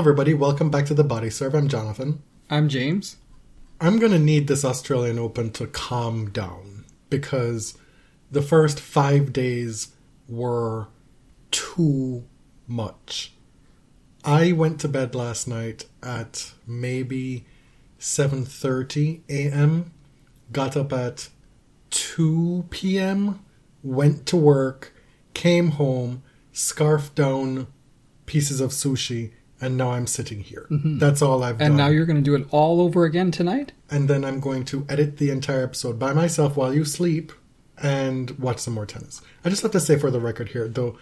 Everybody. Welcome back to the Body Serve. I'm Jonathan. I'm James. I'm going to need this Australian Open to calm down because the first five days were too much. I went to bed last night at maybe 7:30 a.m. Got up at 2 p.m. Went to work, came home, scarfed down pieces of sushi, and now I'm sitting here. That's all I've Mm-hmm. And now you're going to do it all over again tonight? and then I'm going to edit the entire episode by myself while you sleep and watch some more tennis. I just have to say for the record here, though,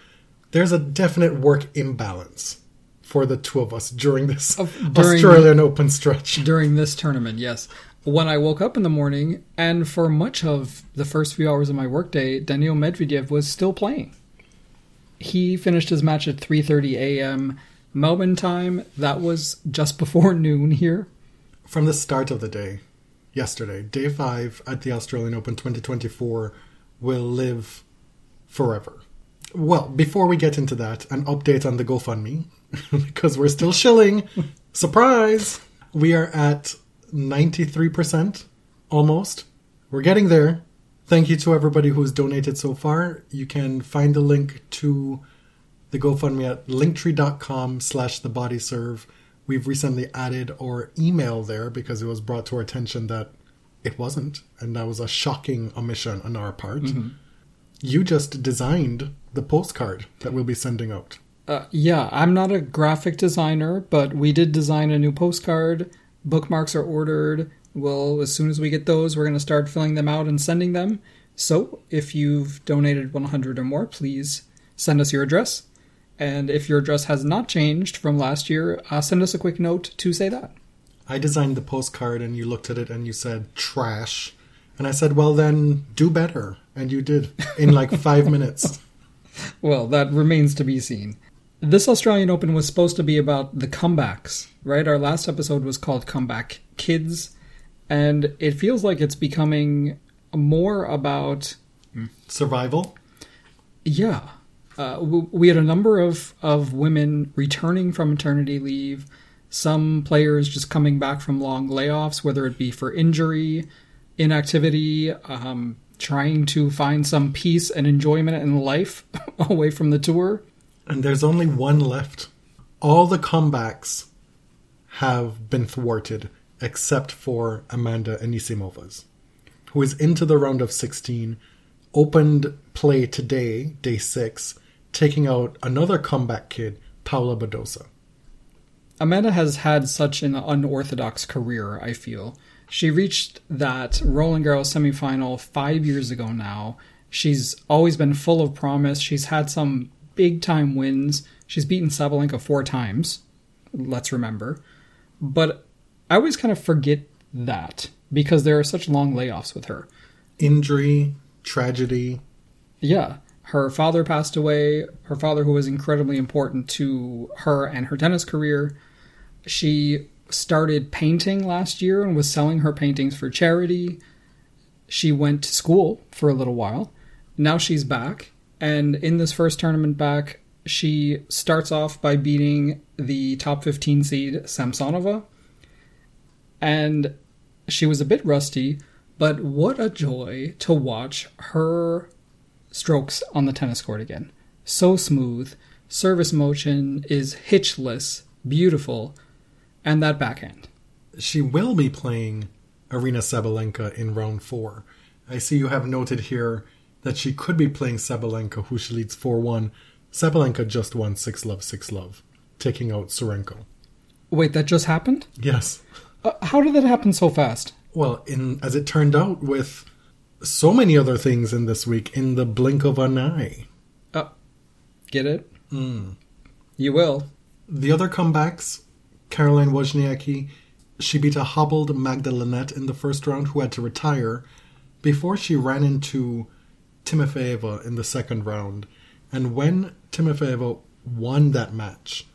there's a definite work imbalance for the two of us during this Of- during- Australian Open stretch. During this tournament, yes. When I woke up in the morning, and for much of the first few hours of my workday, Daniil Medvedev was still playing. He finished his match at 3:30 a.m. Melbourne time. That was just before noon here. From the start of the day, yesterday, day five at the Australian Open 2024 will live forever. Well, before we get into that, an update on the GoFundMe, because we're still shilling. Surprise! We are at 93%, almost. We're getting there. Thank you to everybody who's donated so far. You can find the link to the GoFundMe at linktree.com slash the body serve. We've recently added our email there because it was brought to our attention that it wasn't, and that was a shocking omission on our part. You just designed the postcard that we'll be sending out. Uh, yeah, I'm not a graphic designer, but we did design a new postcard. Bookmarks are ordered. Well, as soon as we get those, we're going to start filling them out and sending them. So, if you've donated 100 or more, please send us your address. And if your address has not changed from last year, uh, send us a quick note to say that. I designed the postcard, and you looked at it and you said, trash. And I said, well, then do better. And you did in like five minutes. Well, that remains to be seen. This Australian Open was supposed to be about the comebacks, right? Our last episode was called Comeback Kids, and it feels like it's becoming more about, Survival. yeah. Uh, we had a number of, of women returning from maternity leave, some players just coming back from long layoffs, whether it be for injury, inactivity, um, trying to find some peace and enjoyment in life away from the tour. And there's only one left. All the comebacks have been thwarted except for Amanda Anisimova's, who is into the round of 16, opened play today, day six, taking out another comeback kid, Paula Badosa. Amanda has had such an unorthodox career, I feel. She reached that Roland Garros semifinal five years ago now. She's always been full of promise. She's had some big time wins. She's beaten Sabalenka four times, let's remember. But I always kind of forget that because there are such long layoffs with her. Injury, tragedy, Yeah. Her father passed away, her father, who was incredibly important to her and her tennis career. She started painting last year and was selling her paintings for charity. She went to school for a little while. Now she's back. And in this first tournament back, she starts off by beating the top 15 seed Samsonova. And she was a bit rusty, but what a joy to watch her strokes on the tennis court again. So smooth. Service motion is hitchless, beautiful, and that backhand. she will be playing Aryna Sabalenka in round four. I see you have noted here that she could be playing Sabalenka, who she leads 4 1. Sabalenka just won 6 love, 6 love, taking out Tsurenko. Wait, that just happened? Yes. Uh, how did that happen so fast? Well, in as it turned out, with so many other things in this week, in the blink of an eye. Uh, get it? You will. The other comebacks, Caroline Wozniacki she beat a hobbled Magda Linette in the first round who had to retire before she ran into Timofeeva in the second round. And when Timofeeva won that match,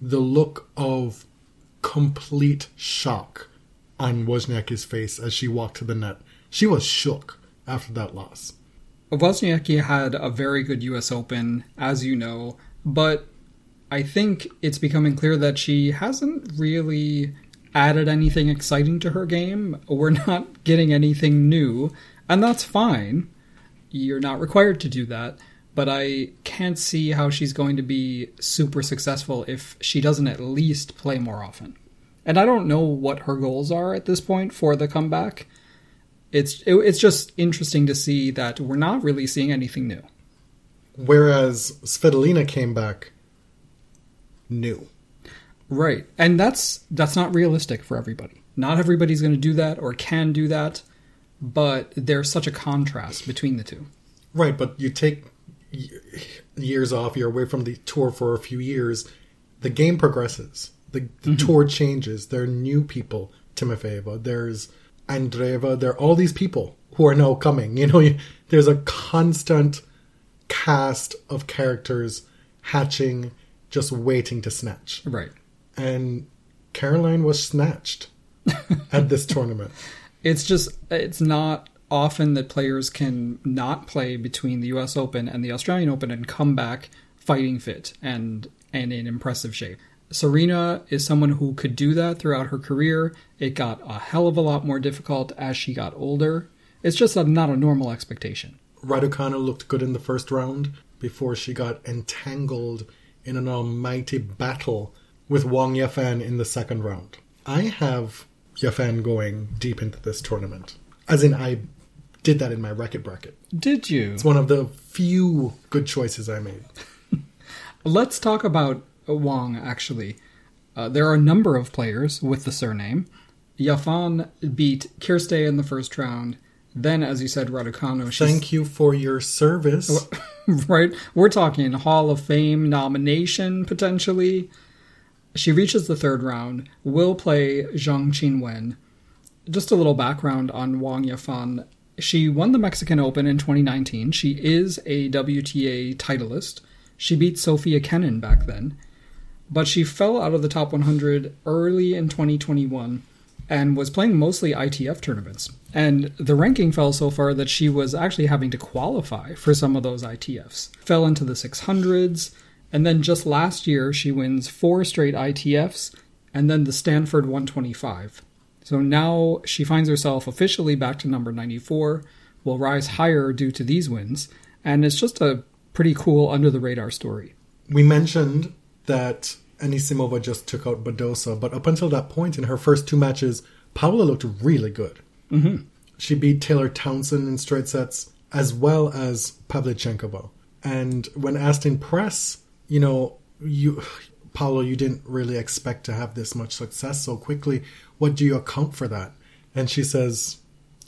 the look of complete shock on Wozniacki's face as she walked to the net. She was shook after that loss. Wozniacki had a very good US Open, as you know, but I think it's becoming clear that she hasn't really added anything exciting to her game. We're not getting anything new, and that's fine. You're not required to do that, but I can't see how she's going to be super successful if she doesn't at least play more often. And I don't know what her goals are at this point for the comeback. It's it, it's just interesting to see that we're not really seeing anything new. Whereas Svitolina came back new. Right. And that's that's not realistic for everybody. Not everybody's going to do that or can do that, but there's such a contrast between the two. Right, but you take years off, you're away from the tour for a few years, the game progresses. The, the mm-hmm. tour changes. There are new people, Timofeeva, there's Andreeva, there are all these people who are now coming. You know, there's a constant cast of characters hatching, just waiting to snatch. Right. And Caroline was snatched at this tournament. It's just, it's not often that players can not play between the US Open and the Australian Open and come back fighting fit and and in impressive shape. Serena is someone who could do that throughout her career. It got a hell of a lot more difficult as she got older. It's just a, not a normal expectation. Raducanu looked good in the first round before she got entangled in an almighty battle with Wang Yafan in the second round. I have Yafan going deep into this tournament. As in, I did that in my racket bracket. Did you? It's one of the few good choices I made. Let's talk about Wang, actually. Uh, there are a number of players with the surname. Yafan beat Kirste in the first round. Then, as you said, Raducanu. Thank you for your service. right? We're talking Hall of Fame nomination, potentially. She reaches the third round, will play Zhang Qinwen. Just a little background on Wang Yafan. She won the Mexican Open in 2019. She is a WTA titleist. She beat Sofia Kenin back then. But she fell out of the top 100 early in 2021 and was playing mostly ITF tournaments. And the ranking fell so far that she was actually having to qualify for some of those ITFs. Fell into the 600s, and then just last year she wins four straight ITFs and then the Stanford 125. So now she finds herself officially back to number 94, will rise higher due to these wins, and it's just a pretty cool under the radar story. We mentioned that Anisimova just took out Badosa, but up until that point in her first two matches, Paula looked really good. Mm-hmm. She beat Taylor Townsend in straight sets as well as Pavlyuchenkova. And when asked in press, you know, you Paolo, you didn't really expect to have this much success so quickly. What do you account for that? And she says,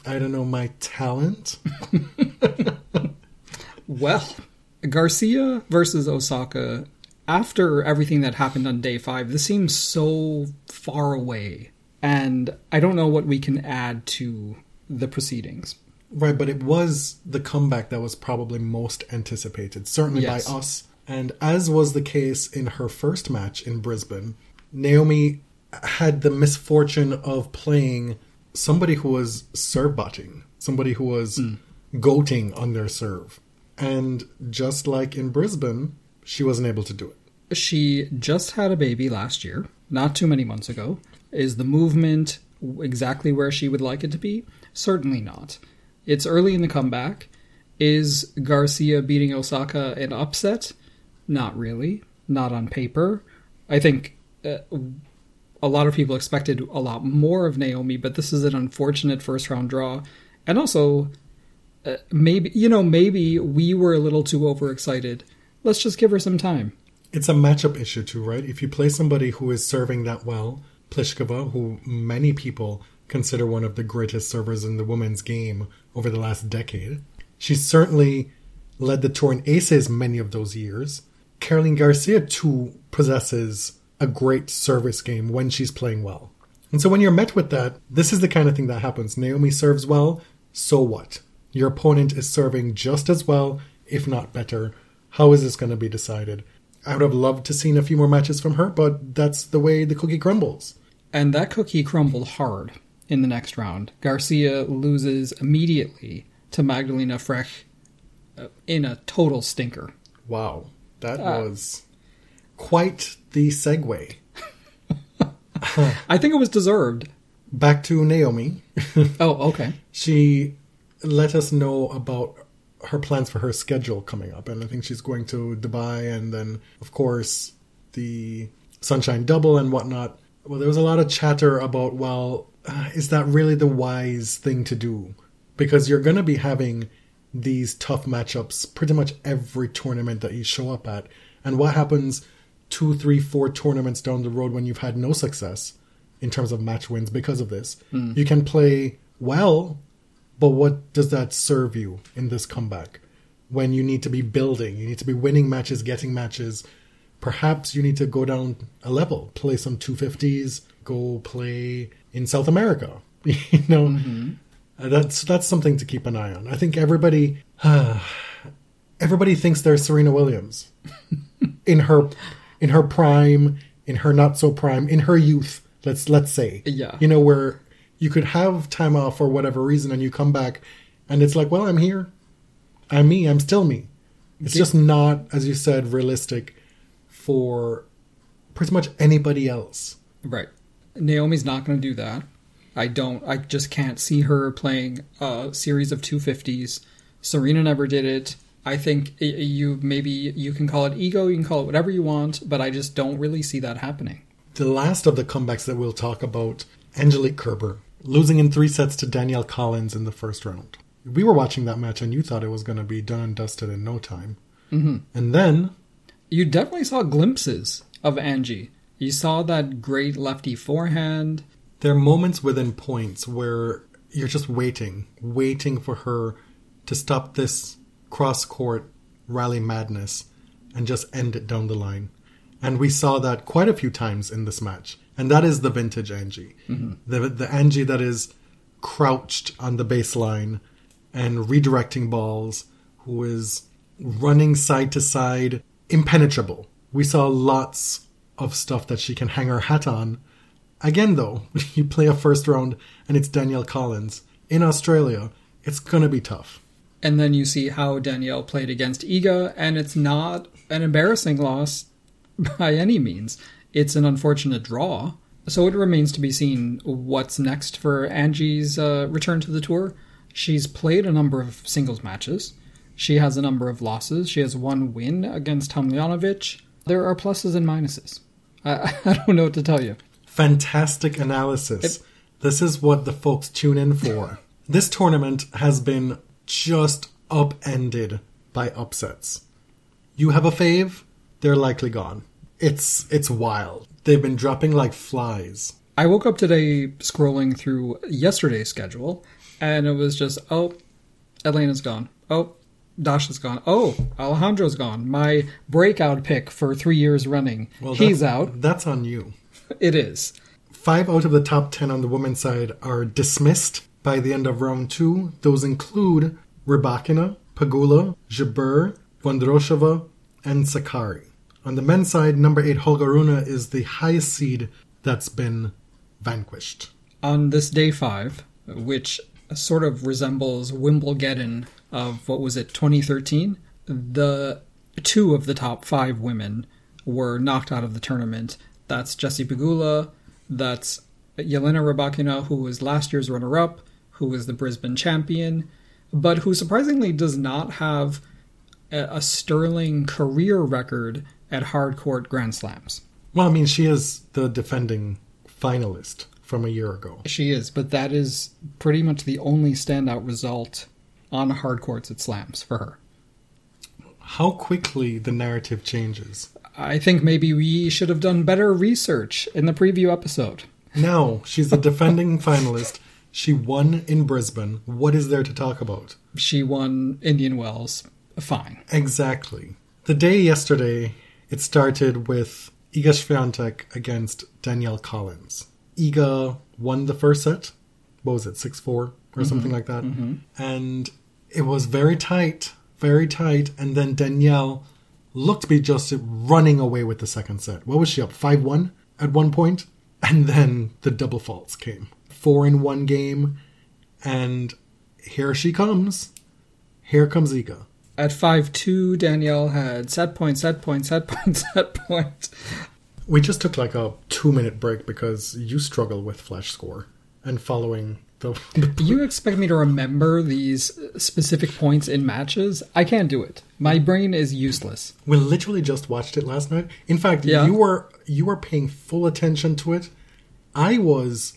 I don't know, my talent. well, Garcia versus Osaka, after everything that happened on day five, this seems so far away. And I don't know what we can add to the proceedings. Right, but it was the comeback that was probably most anticipated, certainly yes. by us and as was the case in her first match in Brisbane, Naomi had the misfortune of playing somebody who was serve botting, somebody who was mm. goating on their serve. And just like in Brisbane, she wasn't able to do it. She just had a baby last year, not too many months ago. Is the movement exactly where she would like it to be? Certainly not. It's early in the comeback. Is Garcia beating Osaka an upset? Not really. Not on paper. I think uh, a lot of people expected a lot more of Naomi, but this is an unfortunate first round draw. And also, uh, maybe, you know, maybe we were a little too overexcited. Let's just give her some time. It's a matchup issue, too, right? If you play somebody who is serving that well, Pliskova, who many people consider one of the greatest servers in the women's game over the last decade, she certainly led the tour in aces many of those years. Caroline Garcia too possesses a great service game when she's playing well. And so when you're met with that, this is the kind of thing that happens. Naomi serves well, so what? Your opponent is serving just as well, if not better. How is this going to be decided? I would have loved to seen a few more matches from her, but that's the way the cookie crumbles. And that cookie crumbled hard in the next round. Garcia loses immediately to Magdalena Frech uh, in a total stinker. Wow, that was quite the segue. I think it was deserved. Back to Naomi. Oh, okay. she let us know about her plans for her schedule coming up, and I think she's going to Dubai, and then of course the Sunshine Double and whatnot. Well, there was a lot of chatter about, well, uh, is that really the wise thing to do? Because you're going to be having these tough matchups pretty much every tournament that you show up at, and what happens two, three, four tournaments down the road when you've had no success in terms of match wins because of this? You can play well but what does that serve you in this comeback? When you need to be building, you need to be winning matches, getting matches. Perhaps you need to go down a level, play some 250s, go play in South America. you know, Uh, that's that's something to keep an eye on. I think everybody everybody thinks they're Serena Williams in her in her prime, in her not so prime, in her youth. Let's let's say, Yeah. you know, where you could have time off for whatever reason, and you come back, and it's like, well, I'm here, I'm me, I'm still me. It's just not, as you said, realistic for pretty much anybody else. Right. Naomi's not going to do that. I don't. I just can't see her playing a series of 250s. Serena never did it. I think you maybe you can call it ego, you can call it whatever you want, but I just don't really see that happening. The last of the comebacks that we'll talk about, Angelique Kerber losing in three sets to Danielle Collins in the first round. We were watching that match, and you thought it was going to be done and dusted in no time. Mm-hmm. And then You definitely saw glimpses of Angie. You saw that great lefty forehand. there are moments within points where you're just waiting, waiting for her to stop this cross court rally madness and just end it down the line. And we saw that quite a few times in this match. And that is the vintage Angie. Mm-hmm. The, the Angie that is crouched on the baseline and redirecting balls, who is running side to side, impenetrable. We saw lots of stuff that she can hang her hat on. Again, though, you play a first round and it's Danielle Collins in Australia, it's going to be tough. And then you see how Danielle played against Iga, and it's not an embarrassing loss by any means. It's an unfortunate draw. So it remains to be seen what's next for Angie's uh, return to the tour. She's played a number of singles matches. She has a number of losses. She has one win against Tomljanovic. There are pluses and minuses. I, I don't know what to tell you. Fantastic analysis. this is what the folks tune in for. this tournament has been just upended by upsets. You have a fave, they're likely gone. It's it's wild. They've been dropping like flies. I woke up today scrolling through yesterday's schedule, and it was just, oh, Elena's gone. Oh, Dasha's gone. Oh, Alejandro's gone. My breakout pick for three years running. He's that's- out. That's on you. It is. Five out of the top ten on the women's side are dismissed by the end of round two. Those include Rybakina, Pegula, Jabeur, Vondrousova, and Sakkari. On the men's side, number eight Holger Rune is the highest seed that's been vanquished. On this day five, which sort of resembles Wimbledon of what was it, 2013, the two of the top five women were knocked out of the tournament. That's Jessie Pegula, that's Yelena Rybakina, who was last year's runner-up, who was the Brisbane champion, but who surprisingly does not have a sterling career record at hard court Grand Slams. Well, I mean, she is the defending finalist from a year ago. She is, but that is pretty much the only standout result on hard courts at slams for her. How quickly the narrative changes. I think maybe we should have done better research in the preview episode. No, she's the defending finalist. She won in Brisbane. What is there to talk about? She won Indian Wells. Fine. Exactly. The day yesterday, it started with Iga Swiatek against Danielle Collins. Iga won the first set. What was it, 6 4 or mm-hmm. something like that? Mm-hmm. And it was very tight, very tight. And then Danielle looked to be just running away with the second set. What was she up? 5 1 at one point? And then the double faults came. Four in one game. And here she comes. Here comes Iga. At 5 2, Danielle had set point, set point, set point, set point. We just took like a two minute break because you struggle with Flash Score and following the. You expect me to remember these specific points in matches? I can't do it. My brain is useless. we literally just watched it last night. In fact, Yeah. you were you were paying full attention to it. I was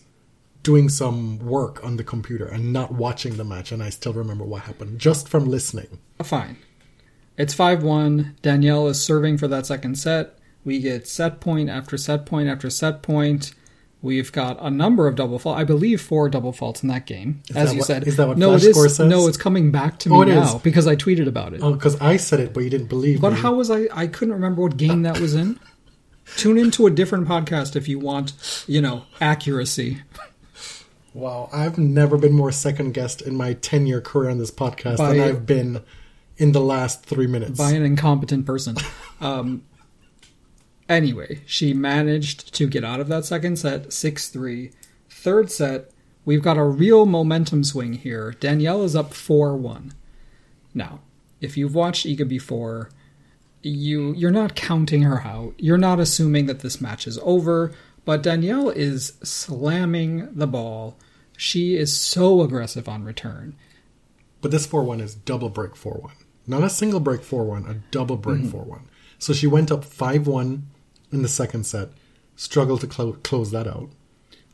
doing some work on the computer and not watching the match, and I still remember what happened just from listening. Fine. It's 5 1. Danielle is serving for that second set. We get set point after set point after set point. We've got a number of double faults. I believe four double faults in that game. Is as that you what- said. is that what no, Flash it is. Score says? No, it's coming back to me Oh, now is. because I tweeted about it. Oh, because I said it, but you didn't believe it. But me. how was I? I couldn't remember what game that was in. Tune into a different podcast if you want, you know, accuracy. Wow, I've never been more second guessed in my 10 year career on this podcast By- than I've been in the last three minutes. by an incompetent person. Um, anyway, she managed to get out of that second set 6 3. Third set, we've got a real momentum swing here. Danielle is up 4 1. Now, if you've watched Iga before, you you're not counting her out. You're not assuming that this match is over, but Danielle is slamming the ball. She is so aggressive on return. But this 4 1 is double break 4 1. Not a single break 4 1, a double break mm-hmm. 4 1. So she went up 5 1 in the second set, struggled to clo- close that out.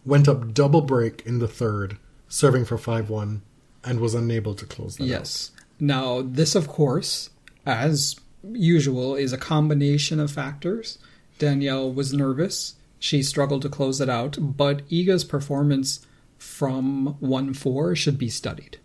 Went up double break in the third, serving for 5 1, and was unable to close that out. Yes. Now, this, of course, as usual, is a combination of factors. Danielle was nervous. She struggled to close it out, but Iga's performance from 1 4 should be studied.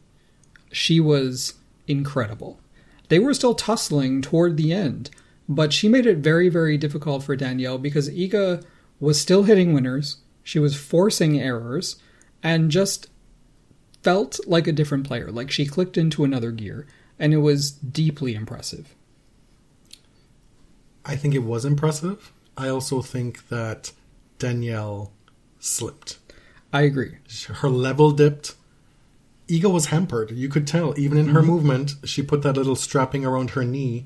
She was incredible. They were still tussling toward the end, but she made it very, very difficult for Danielle because Iga was still hitting winners. She was forcing errors and just felt like a different player. Like she clicked into another gear, and it was deeply impressive. I think it was impressive. I also think that Danielle slipped. I agree. her level dipped. Iga was hampered. You could tell, even in her mm-hmm. movement, she put that little strapping around her knee.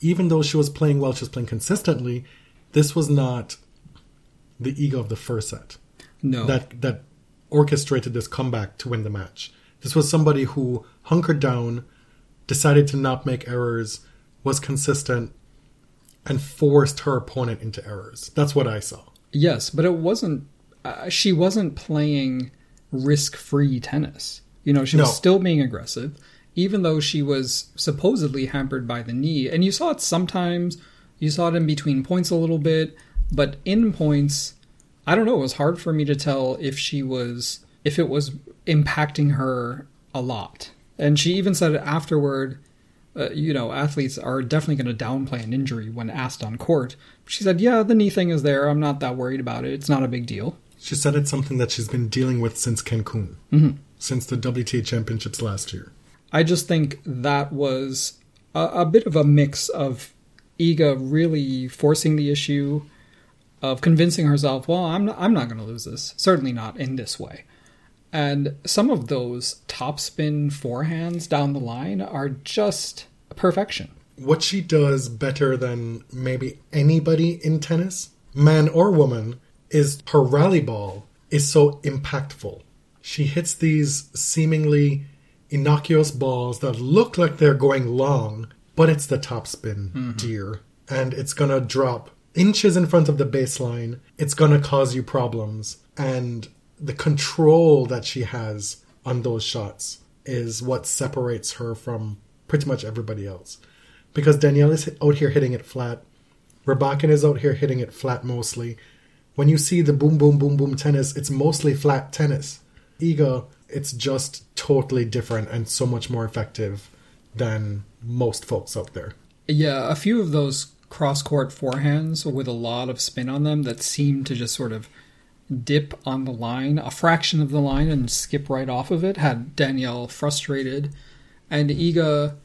Even though she was playing well, she was playing consistently. This was not the Iga of the first set No. that that orchestrated this comeback to win the match. This was somebody who hunkered down, decided to not make errors, was consistent, and forced her opponent into errors. That's what I saw. yes, but it wasn't. Uh, she wasn't playing risk-free tennis. You know, she was still being aggressive, even though she was supposedly hampered by the knee. And you saw it sometimes. You saw it in between points a little bit, but in points, I don't know. It was hard for me to tell if she was if it was impacting her a lot. And she even said afterward, uh, you know, athletes are definitely going to downplay an injury when asked on court. She said, "Yeah, the knee thing is there. I'm not that worried about it. It's not a big deal." She said it's something that she's been dealing with since Cancun, Mhm. since the WTA championships last year. I just think that was a, a bit of a mix of Iga really forcing the issue, of convincing herself, well, I'm not, I'm not going to lose this. Certainly not in this way. And some of those topspin forehands down the line are just perfection. What she does better than maybe anybody in tennis, man or woman, is her rally ball is so impactful. She hits these seemingly innocuous balls that look like they're going long, but it's the topspin, dear. Mm-hmm. And it's gonna drop inches in front of the baseline. It's gonna cause you problems. And the control that she has on those shots is what separates her from pretty much everybody else. Because Danielle is out here hitting it flat. Rabakin is out here hitting it flat mostly. When you see the boom, boom, boom, boom tennis, it's mostly flat tennis. Iga, it's just totally different and so much more effective than most folks out there. Yeah, a few of those cross court forehands with a lot of spin on them that seem to just sort of dip on the line, a fraction of the line, and skip right off of it had Danielle frustrated. And Iga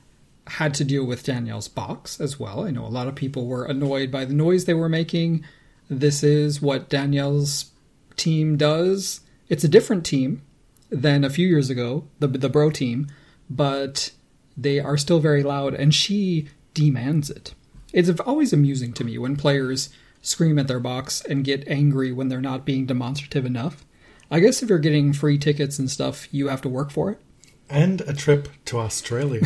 had to deal with Danielle's box as well. I know a lot of people were annoyed by the noise they were making. This is what Danielle's team does. It's a different team than a few years ago, the the bro team, but they are still very loud and she demands it. It's always amusing to me when players scream at their box and get angry when they're not being demonstrative enough. I guess if you're getting free tickets and stuff, you have to work for it. And a trip to Australia.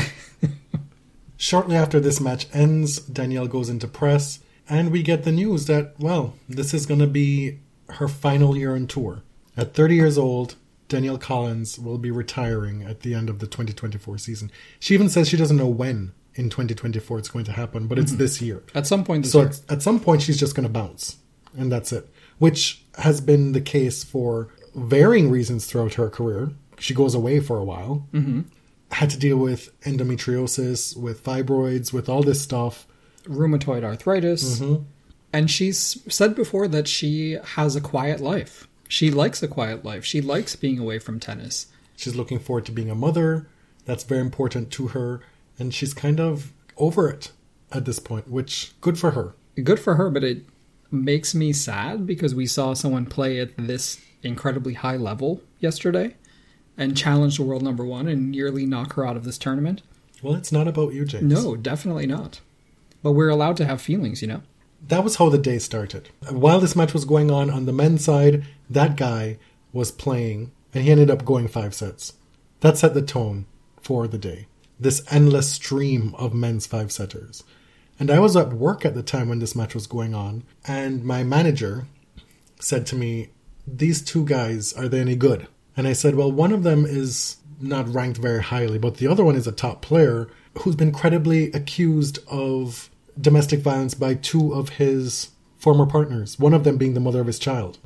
Shortly after this match ends, Danielle goes into press, and we get the news that, well, this is going to be her final year on tour. At 30 years old, Danielle Collins will be retiring at the end of the 2024 season. She even says she doesn't know when in 2024 it's going to happen, but it's mm-hmm. this year. At some point this so year. At, at some point she's just going to bounce, and that's it. Which has been the case for varying reasons throughout her career. She goes away for a while. Mm-hmm. Had to deal with endometriosis, with fibroids, with all this stuff. Rheumatoid arthritis. Mm-hmm. And she's said before that she has a quiet life. She likes a quiet life. She likes being away from tennis. She's looking forward to being a mother. That's very important to her and she's kind of over it at this point, which good for her. Good for her, but it makes me sad because we saw someone play at this incredibly high level yesterday and challenge the world number one and nearly knock her out of this tournament. Well, it's not about you, James. No, definitely not. But we're allowed to have feelings, you know? That was how the day started. While this match was going on on the men's side, that guy was playing and he ended up going five sets. That set the tone for the day this endless stream of men's five setters. And I was at work at the time when this match was going on, and my manager said to me, These two guys, are they any good? And I said, Well, one of them is not ranked very highly, but the other one is a top player who's been credibly accused of domestic violence by two of his former partners, one of them being the mother of his child.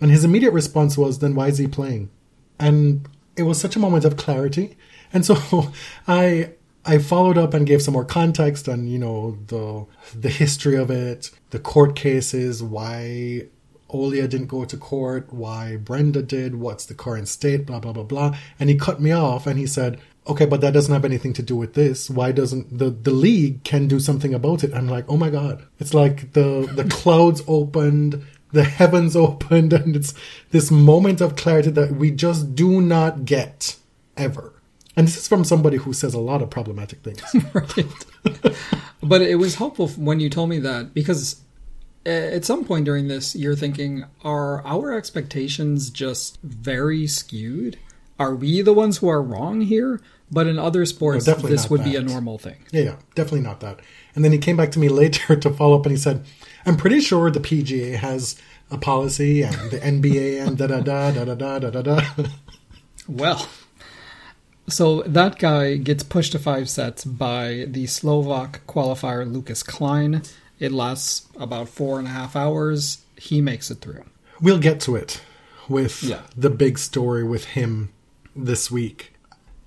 And his immediate response was, Then why is he playing? And it was such a moment of clarity and so I I followed up and gave some more context on, you know, the the history of it, the court cases, why Olia didn't go to court, why Brenda did, what's the current state, blah blah blah blah. And he cut me off and he said, Okay, but that doesn't have anything to do with this. Why doesn't the, the league can do something about it? I'm like, oh my god. It's like the the clouds opened, the heavens opened, and it's this moment of clarity that we just do not get ever. And this is from somebody who says a lot of problematic things. right. but it was helpful when you told me that because at some point during this, you're thinking, are our expectations just very skewed? Are we the ones who are wrong here? But in other sports, no, this would that. be a normal thing. Yeah, yeah, definitely not that. And then he came back to me later to follow up and he said, I'm pretty sure the PGA has a policy and the NBA and da da da da da da da da. Well, so that guy gets pushed to five sets by the Slovak qualifier Lukas Klein. It lasts about four and a half hours. He makes it through. We'll get to it with yeah. the big story with him this week.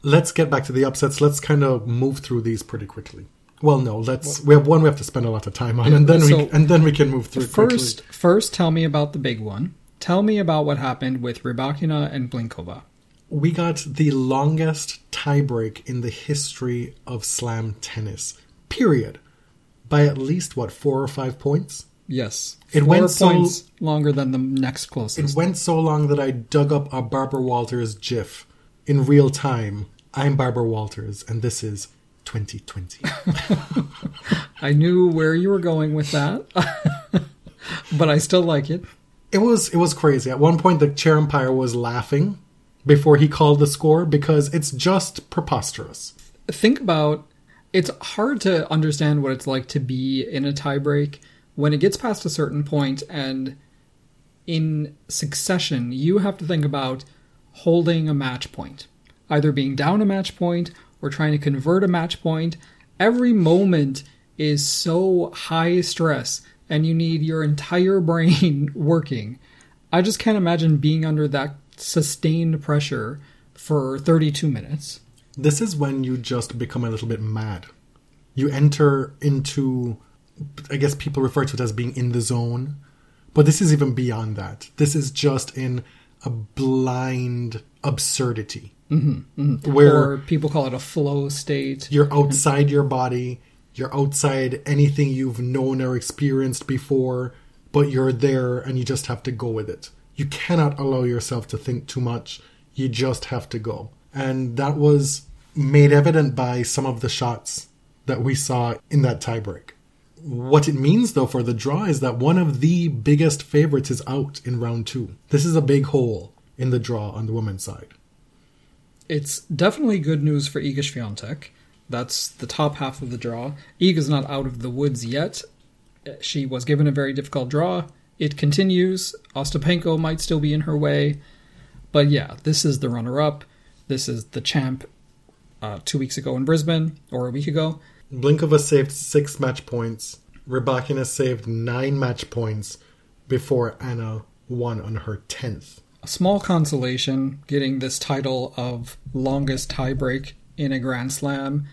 Let's get back to the upsets. Let's kind of move through these pretty quickly. Well, no, let's. we have one we have to spend a lot of time on, and then so we and then we can move through. First, quickly. first, tell me about the big one. Tell me about what happened with Rybakina and Blinkova we got the longest tiebreak in the history of slam tennis. Period. By at least what four or five points. Yes, it four went so longer than the next closest. It went so long that I dug up a Barbara Walters GIF in real time. I'm Barbara Walters, and this is 2020. I knew where you were going with that, but I still like it. It was it was crazy. At one point, the chair umpire was laughing before he called the score because it's just preposterous. Think about it's hard to understand what it's like to be in a tiebreak when it gets past a certain point and in succession you have to think about holding a match point, either being down a match point or trying to convert a match point. Every moment is so high stress and you need your entire brain working. I just can't imagine being under that sustained pressure for 32 minutes. This is when you just become a little bit mad. You enter into, I guess people refer to it as being in the zone, But this is even beyond that. This is just in a blind absurdity. Mm-hmm, Where or people call it a flow state. you're outside your body, you're outside anything you've known or experienced before, but you're there and you just have to go with it. You cannot allow yourself to think too much. You just have to go. And that was made evident by some of the shots that we saw in that tiebreak. What it means, though, for the draw is that one of the biggest favorites is out in round two. This is a big hole in the draw on the women's side. It's definitely good news for Iga Swiatek. That's the top half of the draw. Iga's not out of the woods yet. She was given a very difficult draw. It continues. Ostapenko might still be in her way. But yeah, this is the runner up. This is the champ uh, two weeks ago in Brisbane, or a week ago. Blinkova saved six match points. Rybakina saved nine match points before Anna won on her 10th. A small consolation getting this title of longest tiebreak in a Grand Slam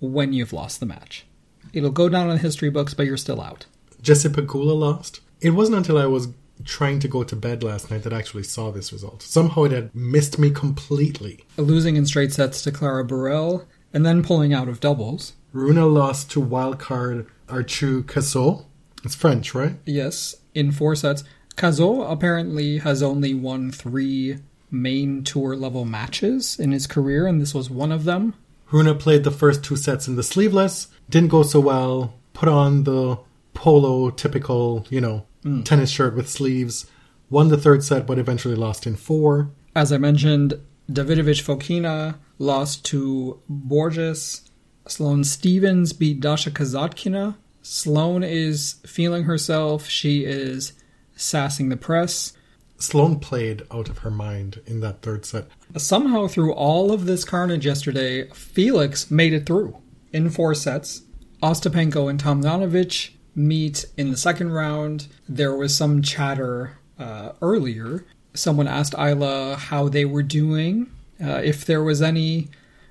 when you've lost the match. It'll go down in the history books, but you're still out. Jessie Pegula lost. It wasn't until I was trying to go to bed last night that I actually saw this result. Somehow it had missed me completely. Losing in straight sets to Clara Burel, and then pulling out of doubles. Rune lost to wildcard Arthur Cazaux. It's French, right? Yes, in four sets. Cazaux apparently has only won three main tour level matches in his career, and this was one of them. Rune played the first two sets in the sleeveless, didn't go so well, put on the polo typical, you know, mm. tennis shirt with sleeves, won the third set, but eventually lost in four. As I mentioned, Davidovich Fokina lost to Borges. Sloane Stevens beat Dasha Kasatkina. Sloane is feeling herself. She is sassing the press. Sloane played out of her mind in that third set. Somehow, through all of this carnage yesterday, Felix made it through in four sets. Ostapenko and Tomljanovic meet in the second round. There was some chatter uh, earlier. Someone asked Ajla how they were doing, uh, if there was any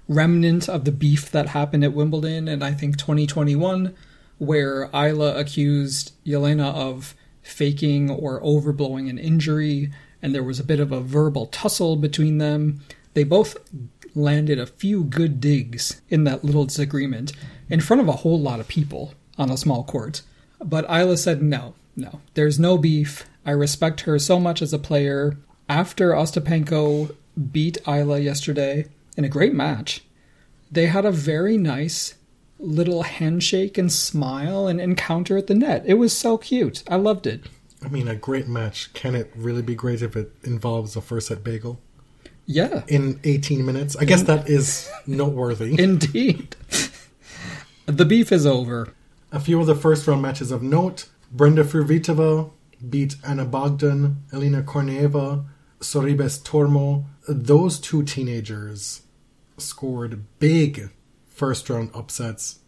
remnant of the beef that happened at Wimbledon, and I think 2021, where Ajla accused Jelena of faking or overblowing an injury, and there was a bit of a verbal tussle between them. They both landed a few good digs in that little disagreement in front of a whole lot of people on a small court. But Ajla said, no, no, there's no beef. I respect her so much as a player. After Ostapenko beat Ajla yesterday in a great match, they had a very nice little handshake and smile and encounter at the net. It was so cute. I loved it. I mean, a great match. Can it really be great if it involves a first set bagel Yeah, in 18 minutes? I guess that is noteworthy. indeed. the beef is over. A few of the first round matches of note Brenda Fruhvirtova beat Ana Bogdan, Alina Korneeva, Sorribes Tormo. Those two teenagers scored big first round upsets.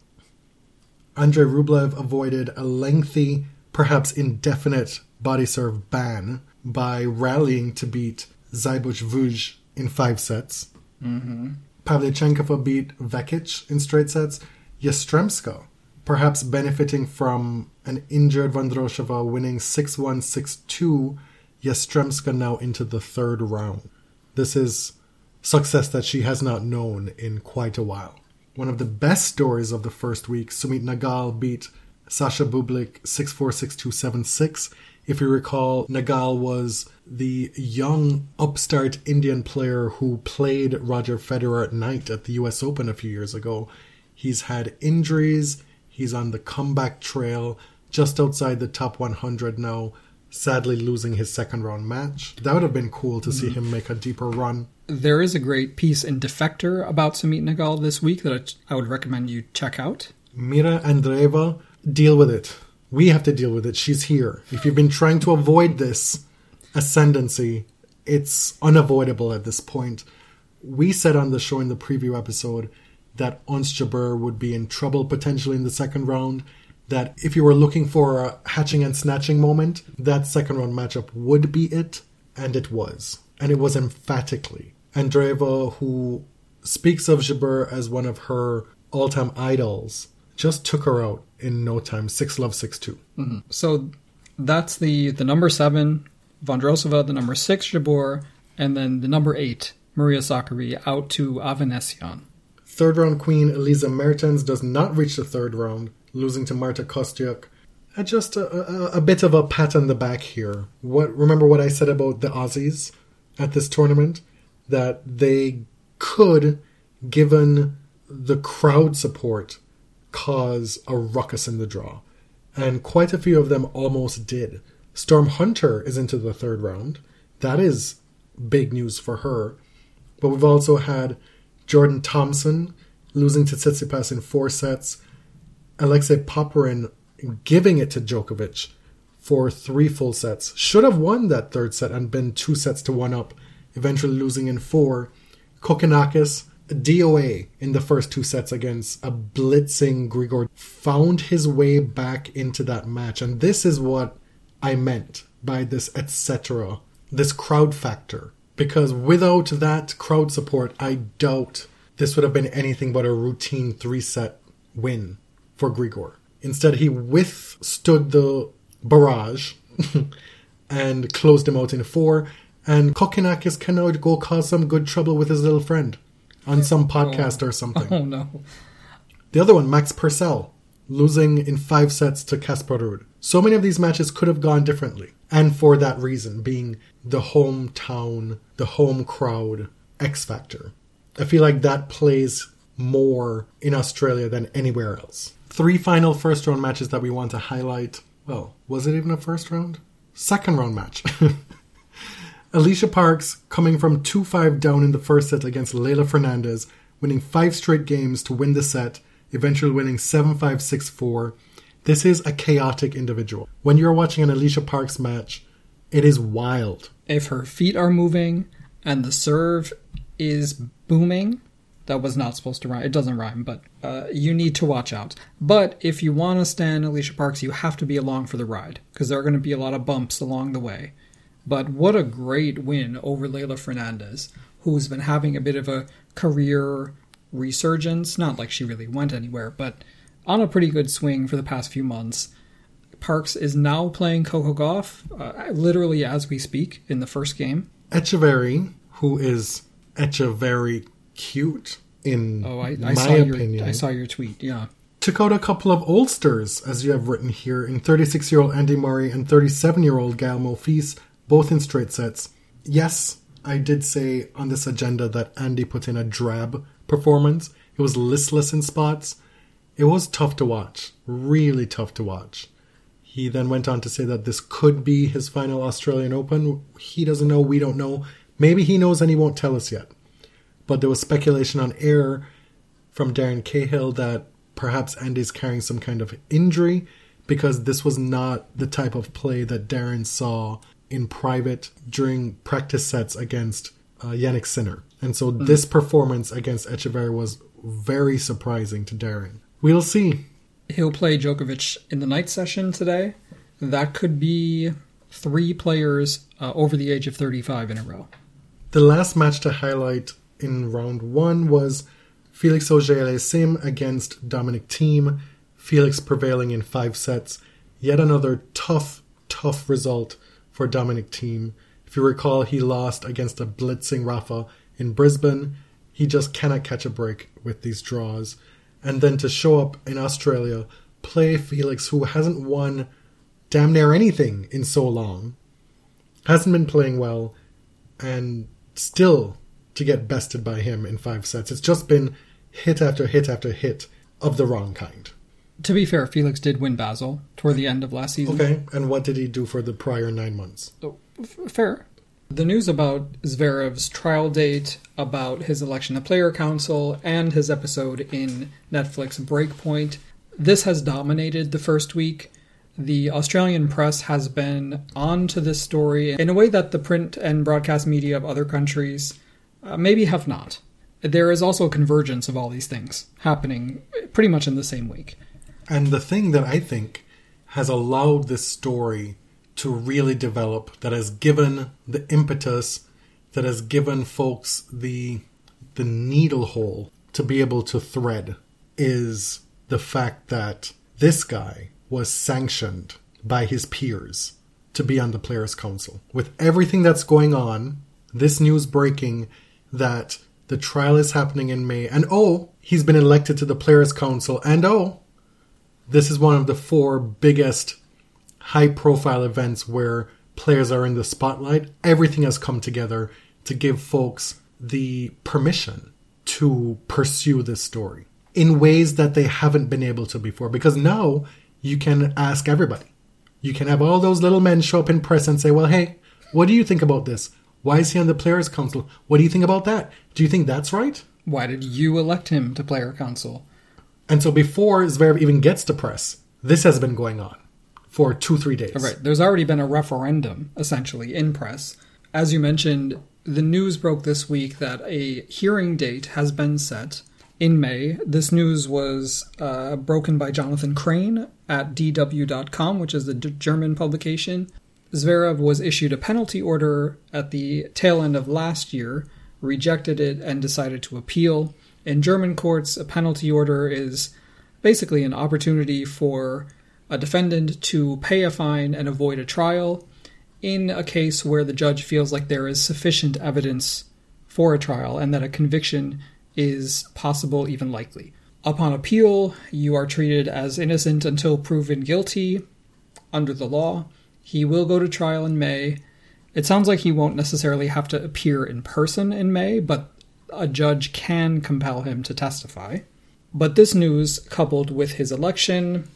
Andrei Rublev avoided a lengthy, perhaps indefinite body serve ban by rallying to beat Seyboth Wild in five sets. Mm-hmm. Pavlyuchenkova beat Vekic in straight sets. Yastremska, perhaps benefiting from an injured Vondrousova winning 6 1 6 2, Yastremska now into the third round. This is success that she has not known in quite a while. One of the best stories of the first week, Sumit Nagal beat Sasha Bublik 6 4 6 2 7 6. If you recall, Nagal was the young upstart Indian player who played Roger Federer at night at the US Open a few years ago. He's had injuries, he's on the comeback trail, just outside the top 100 now, sadly losing his second round match. That would have been cool to see mm. him make a deeper run. There is a great piece in Defector about Sumit Nagal this week that I would recommend you check out. Mira Andreeva, deal with it. We have to deal with it. She's here. If you've been trying to avoid this ascendancy, it's unavoidable at this point. We said on the show in the preview episode that Ons Jabeur would be in trouble potentially in the second round. That if you were looking for a hatching and snatching moment, that second round matchup would be it, and it was. And it was emphatically. Andreeva, who speaks of Jabeur as one of her all time idols, just took her out in no time. Six love, six two. So That's the the number seven Vondrousova, the number six Jabeur, and then the number eight Maria Sakkari out to Avanesyan. Third round queen Elise Mertens does not reach the third round, losing to Marta Kostyuk. Uh, just a, a, a bit of a pat on the back here. What remember what I said about the Aussies at this tournament? That they could, given the crowd support, cause a ruckus in the draw. And quite a few of them almost did. Storm Hunter is into the third round. That is big news for her. But we've also had Jordan Thompson losing to Tsitsipas in four sets, Alexei Popyrin giving it to Djokovic for three full sets. Should have won that third set and been two sets to one up, eventually losing in four. Kokkinakis, DOA in the first two sets against a blitzing Grigor, found his way back into that match. And this is what I meant by this etc. This crowd factor. Because without that crowd support, I doubt this would have been anything but a routine three set win for Grigor. Instead, he withstood the barrage and closed him out in four. And Kokkinakis can now go cause some good trouble with his little friend on some oh. podcast or something. Oh no. The other one, Max Purcell, losing in five sets to Casper Ruud. So many of these matches could have gone differently. And for that reason, being the hometown, the home crowd X factor. I feel like that plays more in Australia than anywhere else. Three final first round matches that we want to highlight. Well, was it even a first round? Second round match. Alycia Parks coming from 2 5 down in the first set against Leylah Fernandez, winning five straight games to win the set, eventually winning 7 5 6 4. This is a chaotic individual. When you're watching an Alycia Parks match, it is wild. If her feet are moving and the serve is booming, that was not supposed to rhyme. It doesn't rhyme, but uh, you need to watch out. But if you want to stand Alycia Parks, you have to be along for the ride because there are going to be a lot of bumps along the way. But what a great win over Leylah Fernandez, who's been having a bit of a career resurgence. Not like she really went anywhere, but on a pretty good swing for the past few months. Parks is now playing Coco Gauff, uh, literally as we speak, in the first game. Etcheverry, who is Etcheverry cute in Oh, I, I my saw your opinion. I saw your tweet. Yeah, took out a couple of oldsters, as you have written here, in 36 year old Andy Murray and 37 year old Gael Monfils, both in straight sets. Yes, I did say on this agenda that Andy put in a drab performance. It was listless in spots. It was tough to watch, really tough to watch. He then went on to say that this could be his final Australian Open. He doesn't know, we don't know. Maybe he knows and he won't tell us yet. But there was speculation on air from Darren Cahill that perhaps Andy's carrying some kind of injury because this was not the type of play that Darren saw in private during practice sets against uh, Jannik Sinner. And so this performance against Etcheverry was very surprising to Darren. We'll see. he'll play Djokovic in the night session today. That could be three players uh, over the age of 35 in a row. The last match to highlight in round one was Felix Auger Sim against Dominic Thiem. Felix prevailing in five sets. Yet another tough, tough result for Dominic Thiem. If you recall, he lost against a blitzing Rafa in Brisbane. He just cannot catch a break with these draws. And then to show up in Australia, play Felix, who hasn't won damn near anything in so long, hasn't been playing well, and still to get bested by him in five sets. It's just been hit after hit after hit of the wrong kind. To be fair, Felix did win Basel toward the end of last season. Okay, and what did he do for the prior nine months? So, f- fair. The news about Zverev's trial date, about his election to player council, and his episode in Netflix Breakpoint, this has dominated the first week. The Australian press has been on to this story in a way that the print and broadcast media of other countries uh, maybe have not. There is also a convergence of all these things happening pretty much in the same week. And the thing that I think has allowed this story to really develop, that has given the impetus, that has given folks the the needle hole to be able to thread, is the fact that this guy was sanctioned by his peers to be on the Players Council. With everything that's going on, this news breaking that the trial is happening in May, and oh, he's been elected to the Players Council, and oh, this is one of the four biggest high profile events where players are in the spotlight. Everything has come together to give folks the permission to pursue this story in ways that they haven't been able to before because now you can ask everybody. You can have all those little men show up in press and say, Well, hey, what do you think about this? Why is he on the Players Council? What do you think about that? Do you think that's right? Why did you elect him to player council? And so before Zverev even gets to press, this has been going on for two, three days. Right. There's already been a referendum, essentially, in press. As you mentioned, the news broke this week that a hearing date has been set in May. This news was uh, broken by Jonathan Crane at DW.com, which is the D- German publication. Zverev was issued a penalty order at the tail end of last year, rejected it, and decided to appeal. In German courts, a penalty order is basically an opportunity for a defendant to pay a fine and avoid a trial in a case where the judge feels like there is sufficient evidence for a trial and that a conviction is possible, even likely. Upon appeal, you are treated as innocent until proven guilty under the law. He will go to trial in May. It sounds like he won't necessarily have to appear in person in May, but a judge can compel him to testify. But this news, coupled with his election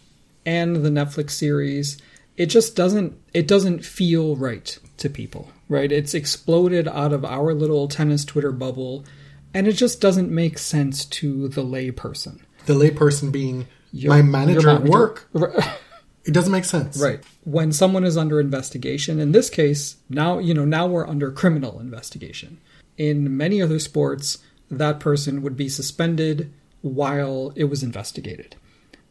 and the Netflix series, it just doesn't it doesn't feel right to people, right? It's exploded out of our little tennis Twitter bubble, and it just doesn't make sense to the layperson. The layperson being Your- my manager, your at work. It doesn't make sense. Right. When someone is under investigation, in this case, now, you know, now we're under criminal investigation. In many other sports, that person would be suspended while it was investigated.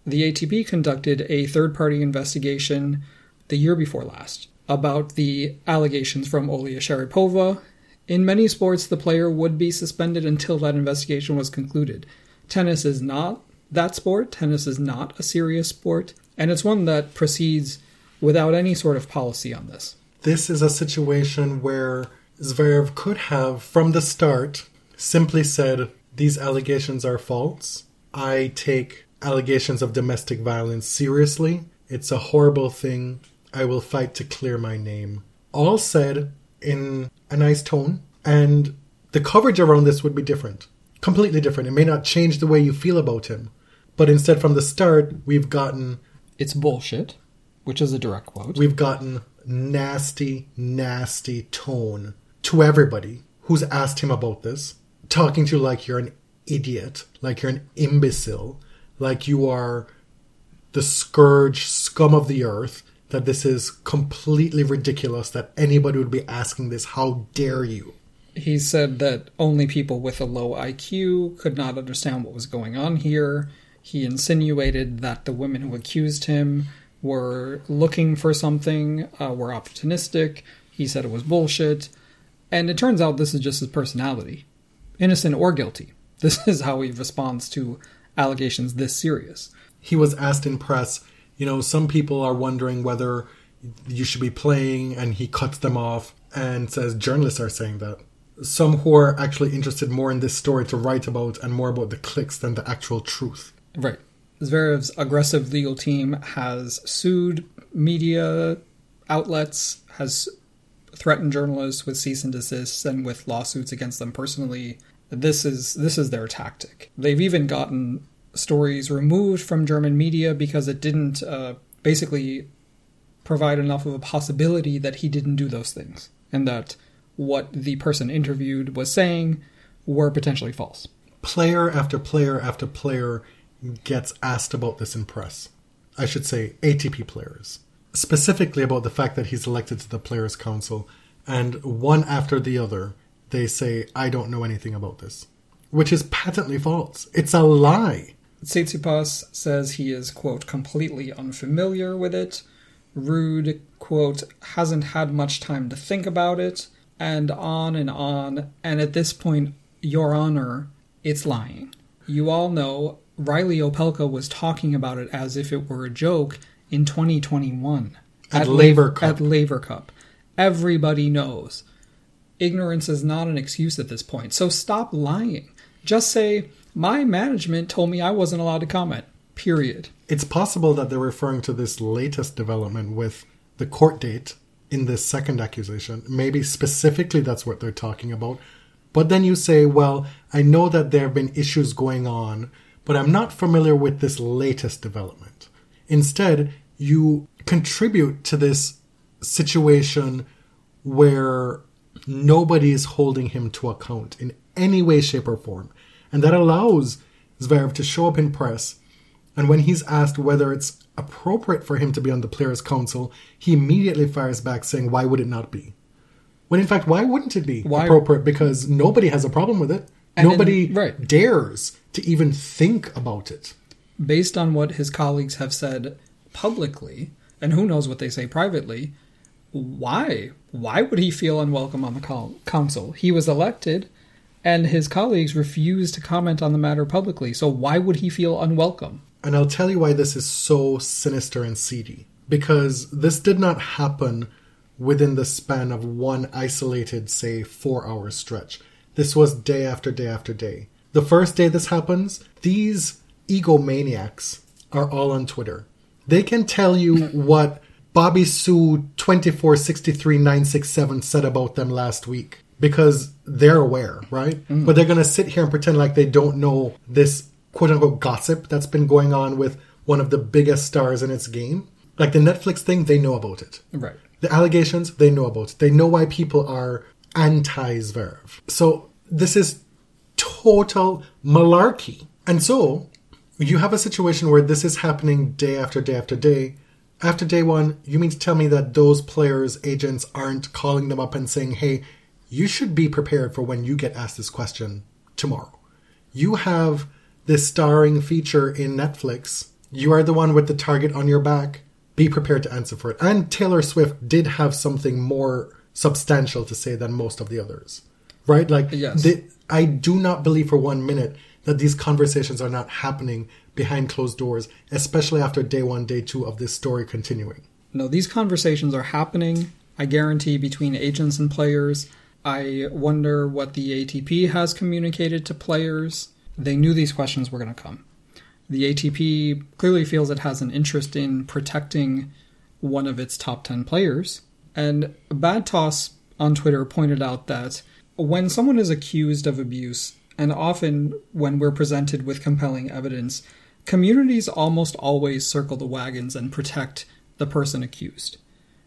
The ATP conducted a third party investigation the year before last about the allegations from Olya Sharypova. In many sports, the player would be suspended until that investigation was concluded. Tennis is not that sport. Tennis is not a serious sport, and it's one that proceeds without any sort of policy on this. This is a situation where Zverev could have, from the start, simply said, These allegations are false. I take allegations of domestic violence seriously. It's a horrible thing. I will fight to clear my name. All said in a nice tone, and the coverage around this would be different. Completely different. It may not change the way you feel about him. But instead, from the start, we've gotten It's bullshit, which is a direct quote. we've gotten nasty, nasty tone to everybody who's asked him about this, talking to you like you're an idiot, like you're an imbecile, like you are the scourge, scum of the earth, that this is completely ridiculous that anybody would be asking this. How dare you? He said that only people with a low IQ could not understand what was going on here. He insinuated that the women who accused him were looking for something, uh, were opportunistic. He said it was bullshit. And it turns out this is just his personality innocent or guilty. This is how he responds to allegations this serious. he was asked in press, you know, some people are wondering whether you should be playing, and he cuts them off and says journalists are saying that. Some who are actually interested more in this story to write about and more about the clicks than the actual truth. Right. Zverev's aggressive legal team has sued media outlets, has threatened journalists with cease and desists and with lawsuits against them personally. This is this is their tactic. They've even gotten stories removed from German media because it didn't uh, basically provide enough of a possibility that he didn't do those things and that what the person interviewed was saying were potentially false. Player after player after player gets asked about this in press. I should say ATP players. Specifically about the fact that he's elected to the Players' Council, and one after the other, they say, I don't know anything about this. Which is patently false. It's a lie. Tsitsipas says he is, quote, completely unfamiliar with it. Ruud, quote, hasn't had much time to think about it, and on and on. And at this point, Your Honor, it's lying. You all know Reilly Opelka was talking about it as if it were a joke in 2021. At Laver Lav- Cup. At Laver Cup. Everybody knows. Ignorance is not an excuse at this point. So stop lying. Just say, my management told me I wasn't allowed to comment. Period. It's possible that they're referring to this latest development with the court date in this second accusation. Maybe specifically that's what they're talking about. But then you say, well, I know that there have been issues going on, but I'm not familiar with this latest development. Instead, you contribute to this situation where nobody is holding him to account in any way, shape, or form. And that allows Zverev to show up in press. And when he's asked whether it's appropriate for him to be on the Players' Council, he immediately fires back saying, Why would it not be? When in fact, why wouldn't it be Why- appropriate? Because nobody has a problem with it. And nobody in- right. dares to even think about it. Based on what his colleagues have said publicly, and who knows what they say privately, why? Why would he feel unwelcome on the council? He was elected, and his colleagues refused to comment on the matter publicly. So why would he feel unwelcome? And I'll tell you why this is so sinister and seedy. Because this did not happen within the span of one isolated, say, four hour stretch. This was day after day after day. The first day this happens, these egomaniacs are all on Twitter. They can tell you what Bobby Sue 2463967 said about them last week because they're aware, right? Mm. But they're going to sit here and pretend like they don't know this quote unquote gossip that's been going on with one of the biggest stars in its game. Like the Netflix thing, they know about it. Right. The allegations, they know about it. They know why people are anti Zverev. So this is total malarkey. And so you have a situation where this is happening day after day after day. After day one, you mean to tell me that those players' agents aren't calling them up and saying, hey, you should be prepared for when you get asked this question tomorrow. You have this starring feature in Netflix. You are the one with the target on your back. Be prepared to answer for it. And Taylor Fritz did have something more substantial to say than most of the others. Right? Like, Yes. the, I do not believe for one minute that these conversations are not happening behind closed doors, especially after day one, day two of this story continuing. No, these conversations are happening, I guarantee, between agents and players. I wonder what the ATP has communicated to players. They knew these questions were going to come. The ATP clearly feels it has an interest in protecting one of its top 10 players. And Bad Toss on Twitter pointed out that when someone is accused of abuse, and often when we're presented with compelling evidence, communities almost always circle the wagons and protect the person accused.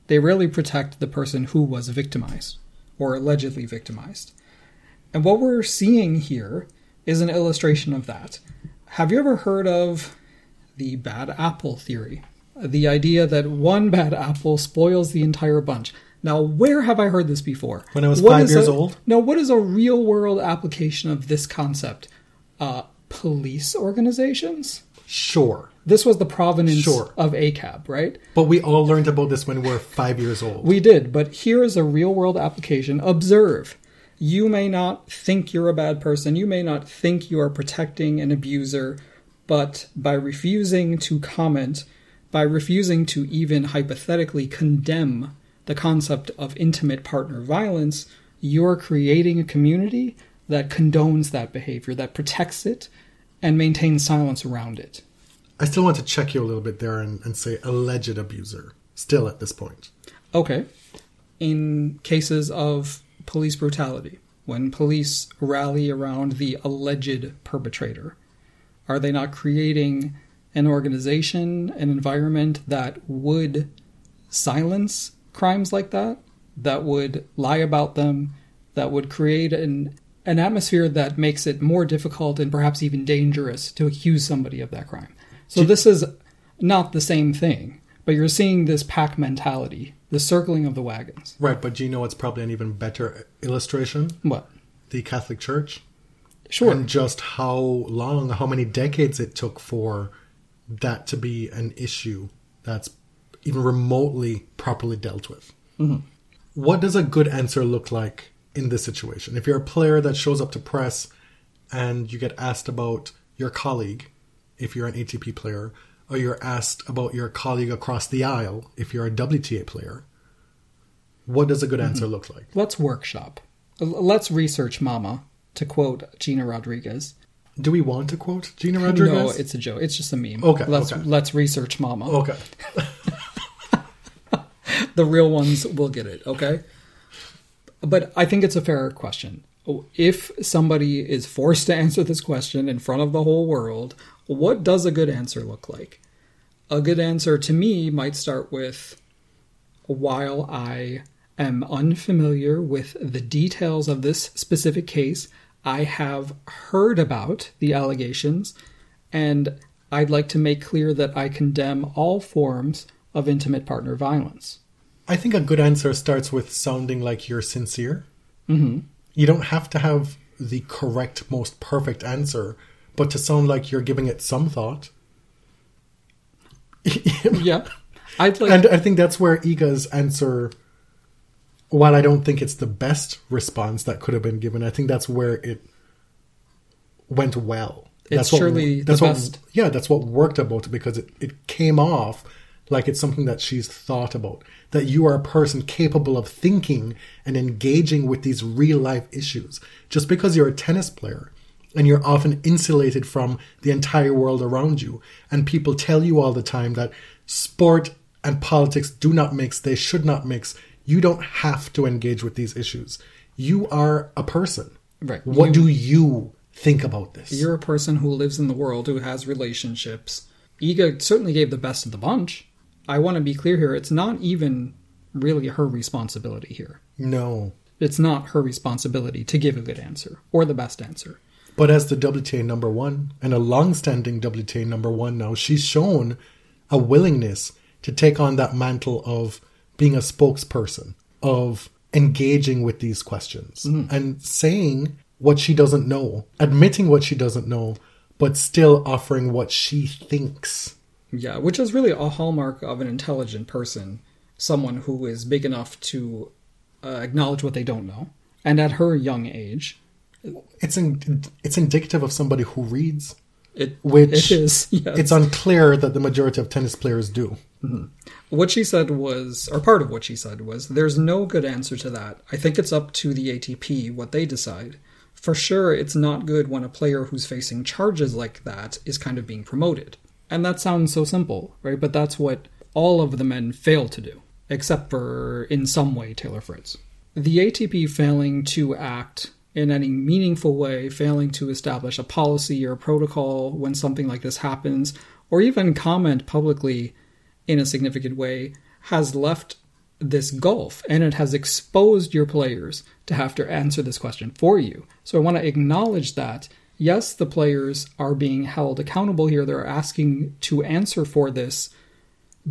They rarely protect the person who was victimized or allegedly victimized. And what we're seeing here is an illustration of that. Have you ever heard of the bad apple theory? The idea that one bad apple spoils the entire bunch. Now, where have I heard this before? When I was What five years a- old? Now, what is a real world application of this concept? Uh, police organizations? Sure. This was the provenance Sure. of ACAB, right? But we all learned about this when we were five years old. We did, but here is a real world application. Observe. You may not think you're a bad person. You may not think you are protecting an abuser, but by refusing to comment, by refusing to even hypothetically condemn the concept of intimate partner violence, you're creating a community that condones that behavior, that protects it, and maintains silence around it. I still want to check you a little bit there and, and say alleged abuser. Still at this point. Okay. In cases of police brutality, when police rally around the alleged perpetrator, are they not creating an organization, an environment that would silence crimes like that? That would lie about them? That would create an an atmosphere that makes it more difficult and perhaps even dangerous to accuse somebody of that crime. So this is not the same thing, but you're seeing this pack mentality, the circling of the wagons. Right, but do you know what's probably an even better illustration? What? The Catholic Church. Sure. And just how long, how many decades it took for that to be an issue that's even remotely properly dealt with. Mm-hmm. What does a good answer look like in this situation? If you're a player that shows up to press and you get asked about your colleague, if you're an ATP player, or you're asked about your colleague across the aisle, if you're a WTA player, what does a good mm-hmm. answer look like? Let's workshop. Let's research Mama, to quote Gina Rodriguez. Do we want to quote Gina Rodriguez? No, it's a joke. It's just a meme. Okay, Let's okay. let's research Mama. okay. The real ones will get it, okay? But I think it's a fair question. If somebody is forced to answer this question in front of the whole world, what does a good answer look like? A good answer to me might start with while I am unfamiliar with the details of this specific case, I have heard about the allegations and I'd like to make clear that I condemn all forms of intimate partner violence. I think a good answer starts with sounding like you're sincere. Mm-hmm. You don't have to have the correct, most perfect answer, but to sound like you're giving it some thought. Yeah. I'd like and I think that's where Iga's answer, while I don't think it's the best response that could have been given, I think that's where it went well. It's that's surely the that's what, best. Yeah, that's what worked about it because it, it came off like it's something that she's thought about. That you are a person capable of thinking and engaging with these real life issues. Just because you're a tennis player and you're often insulated from the entire world around you, and people tell you all the time that sport and politics do not mix, they should not mix. You don't have to engage with these issues. You are a person. Right. What You- do you think about this? You're a person who lives in the world who has relationships. Iga certainly gave the best of the bunch. I want to be clear here. It's not even really her responsibility here. no. It's not her responsibility to give a good answer or the best answer. But as the WTA number one and a long-standing WTA number one now, she's shown a willingness to take on that mantle of being a spokesperson, of engaging with these questions mm-hmm. and saying what she doesn't know, admitting what she doesn't know, but still offering what she thinks. Yeah, which is really a hallmark of an intelligent person, someone who is big enough to uh, acknowledge what they don't know. And at her young age, It's in, it's indicative of somebody who reads, it which it is. Yes. it's unclear that the majority of tennis players do. What she said was, or part of what she said was, there's no good answer to that. I think it's up to the ATP what they decide. For sure, it's not good when a player who's facing charges like that is kind of being promoted. And that sounds so simple, right? But that's what all of the men fail to do, except for, in some way, Taylor Fritz. The ATP failing to act in any meaningful way, failing to establish a policy or a protocol when something like this happens, or even comment publicly in a significant way has left this gulf and it has exposed your players to have to answer this question for you. So I want to acknowledge that. Yes, the players are being held accountable here. They're asking to answer for this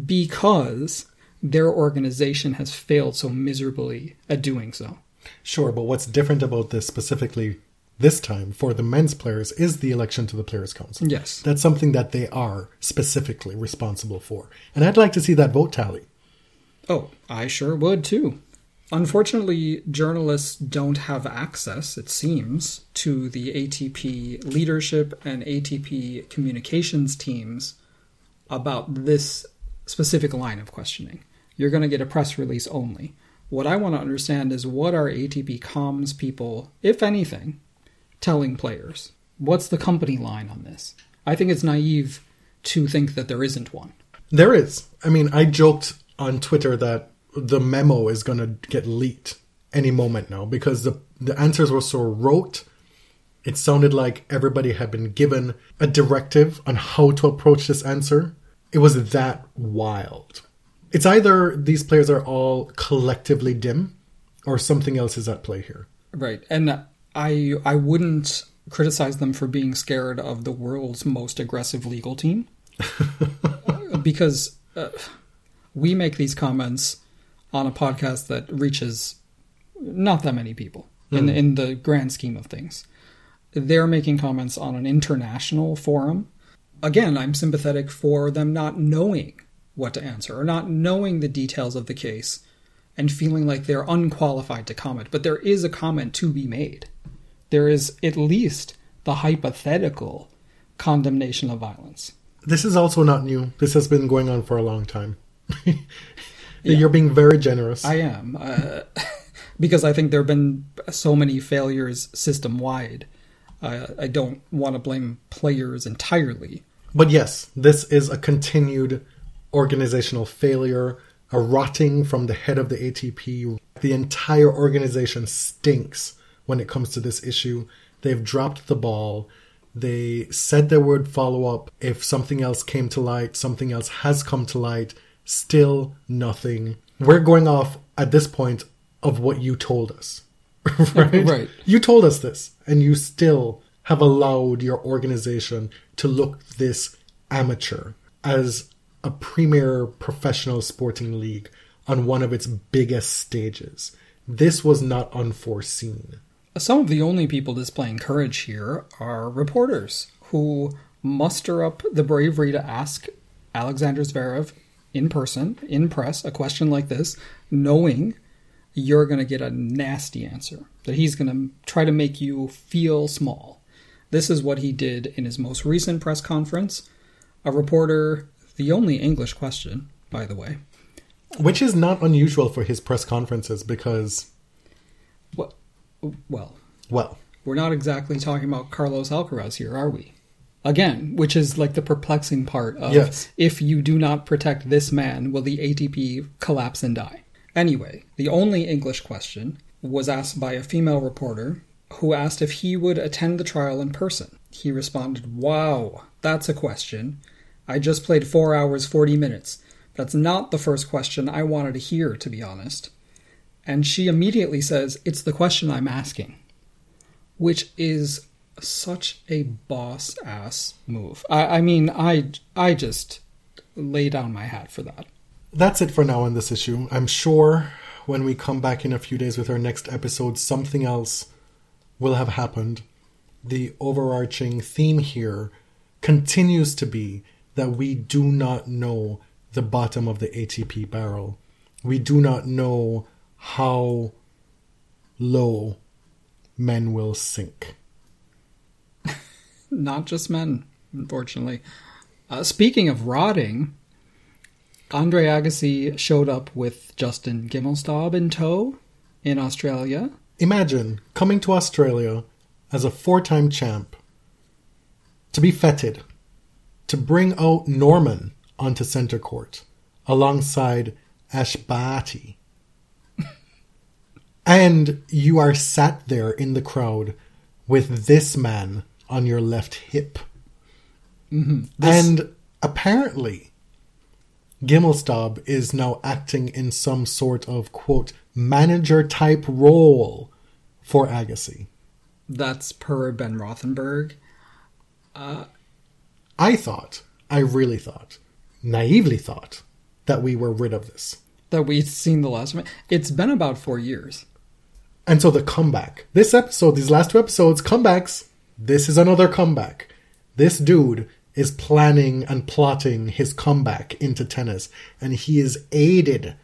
because their organization has failed so miserably at doing so. Sure, but what's different about this specifically this time for the men's players is the election to the Players' Council. Yes. That's something that they are specifically responsible for. And I'd like to see that vote tally. Oh, I sure would too. Unfortunately, journalists don't have access, it seems, to the ATP leadership and ATP communications teams about this specific line of questioning. You're going to get a press release only. What I want to understand is what are ATP comms people, if anything, telling players? What's the company line on this? I think it's naive to think that there isn't one. There is. I mean, I joked on Twitter that the memo is going to get leaked any moment now because the the answers were so rote. It sounded like everybody had been given a directive on how to approach this answer. It was that wild. It's either these players are all collectively dim or something else is at play here. Right. And I I wouldn't criticize them for being scared of the world's most aggressive legal team because uh, we make these comments on a podcast that reaches not that many people in hmm. in the grand scheme of things. They're making comments on an international forum. Again, I'm sympathetic for them not knowing what to answer or not knowing the details of the case and feeling like they're unqualified to comment. But there is a comment to be made. There is at least the hypothetical condemnation of violence. This is also not new. This has been going on for a long time. You're being very generous. I am. Uh, because I think there have been so many failures system wide. Uh, I don't want to blame players entirely. But yes, this is a continued organizational failure, a rotting from the head of the ATP. The entire organization stinks when it comes to this issue. They've dropped the ball. They said they would follow up if something else came to light. Something else has come to light. Still nothing. We're going off at this point of what you told us. right? Right. You told us this, and you still have allowed your organization to look this amateur as a premier professional sporting league on one of its biggest stages. This was not unforeseen. Some of the only people displaying courage here are reporters who muster up the bravery to ask Alexander Zverev in person, in press, a question like this, knowing you're going to get a nasty answer, that he's going to try to make you feel small. This is what he did in his most recent press conference. A reporter, the only English question, by the way. Which is not unusual for his press conferences because, Well, well well, we're not exactly talking about Carlos Alcaraz here, are we? Again, which is like the perplexing part of Yes. if you do not protect this man, will the ATP collapse and die? Anyway, the only English question was asked by a female reporter who asked if he would attend the trial in person. He responded, Wow, that's a question. I just played 4 hours 40 minutes. That's not the first question I wanted to hear, to be honest. And she immediately says, It's the question I'm asking which is such a boss ass move. I, I mean, I I just lay down my hat for that. that's it for now on this issue. I'm sure when we come back in a few days with our next episode, something else will have happened. The overarching theme here continues to be that we do not know the bottom of the ATP barrel. We do not know how low men will sink. Not just men, unfortunately. Uh, speaking of rotting, Andre Agassi showed up with Justin Gimelstob in tow in Australia. Imagine coming to Australia as a four time champ, to be feted, to bring out Norman onto centre court alongside Ash Barty. and you are sat there in the crowd with this man on your left hip. Mm-hmm. And apparently, Gimelstob is now acting in some sort of quote manager type role for Agassi. That's per Ben Rothenberg. Uh, I thought, I really thought, naively thought, that we were rid of this. That we'd seen the last of it. It's been about four years. And so the comeback. This episode, these last two episodes, comebacks. This is another comeback. This dude is planning and plotting his comeback into tennis, and he is aided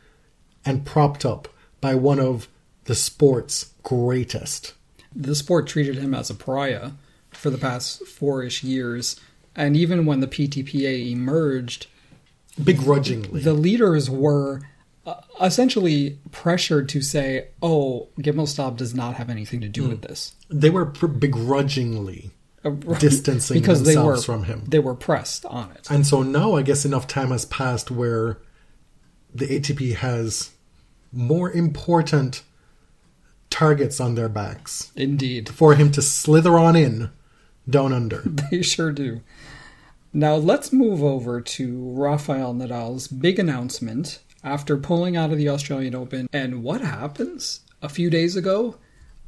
and propped up by one of the sport's greatest. the sport treated him as a pariah for the past four-ish years and even when the ptpa emerged Begrudgingly. the leaders were uh, essentially pressured to say oh Gimelstob does not have anything to do with this they were begrudgingly Uh, distancing because they were themselves from him. they were pressed on it And so now I guess enough time has passed where the ATP has more important targets on their backs indeed for him to slither on in down under. They sure do. Now let's move over to Rafael Nadal's big announcement after pulling out of the Australian Open. And what happens? A few days ago,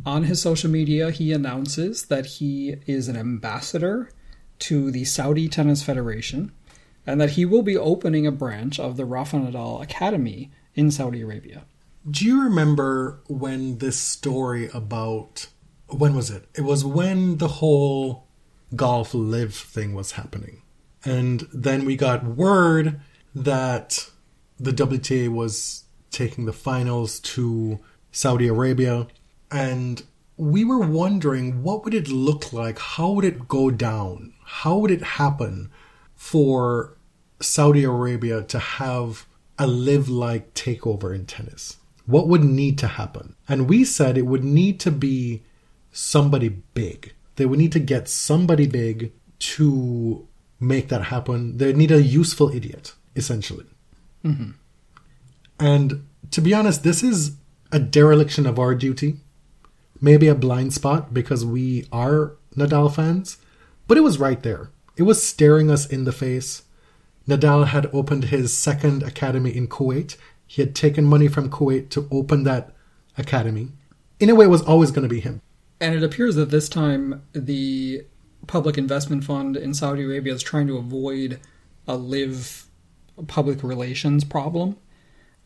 on his social media, he announces that he is an ambassador to the Saudi Tennis Federation and that he will be opening a branch of the Rafa Nadal Academy in Saudi Arabia. Do you remember when this story about when was it? It was when the whole golf LIV thing was happening. And then we got word that the WTA was taking the finals to Saudi Arabia and we were wondering what would it look like? How would it go down? How would it happen for Saudi Arabia to have a LIV like takeover in tennis? What would need to happen? And we said it would need to be somebody big. They would need to get somebody big to make that happen. They need a useful idiot, essentially. Mm-hmm. And to be honest, this is a dereliction of our duty. Maybe a blind spot because we are Nadal fans, but it was right there. It was staring us in the face. Nadal had opened his second academy in Kuwait. He had taken money from Kuwait to open that academy. In a way, it was always going to be him. And it appears that this time the public investment fund in Saudi Arabia is trying to avoid a LIV public relations problem.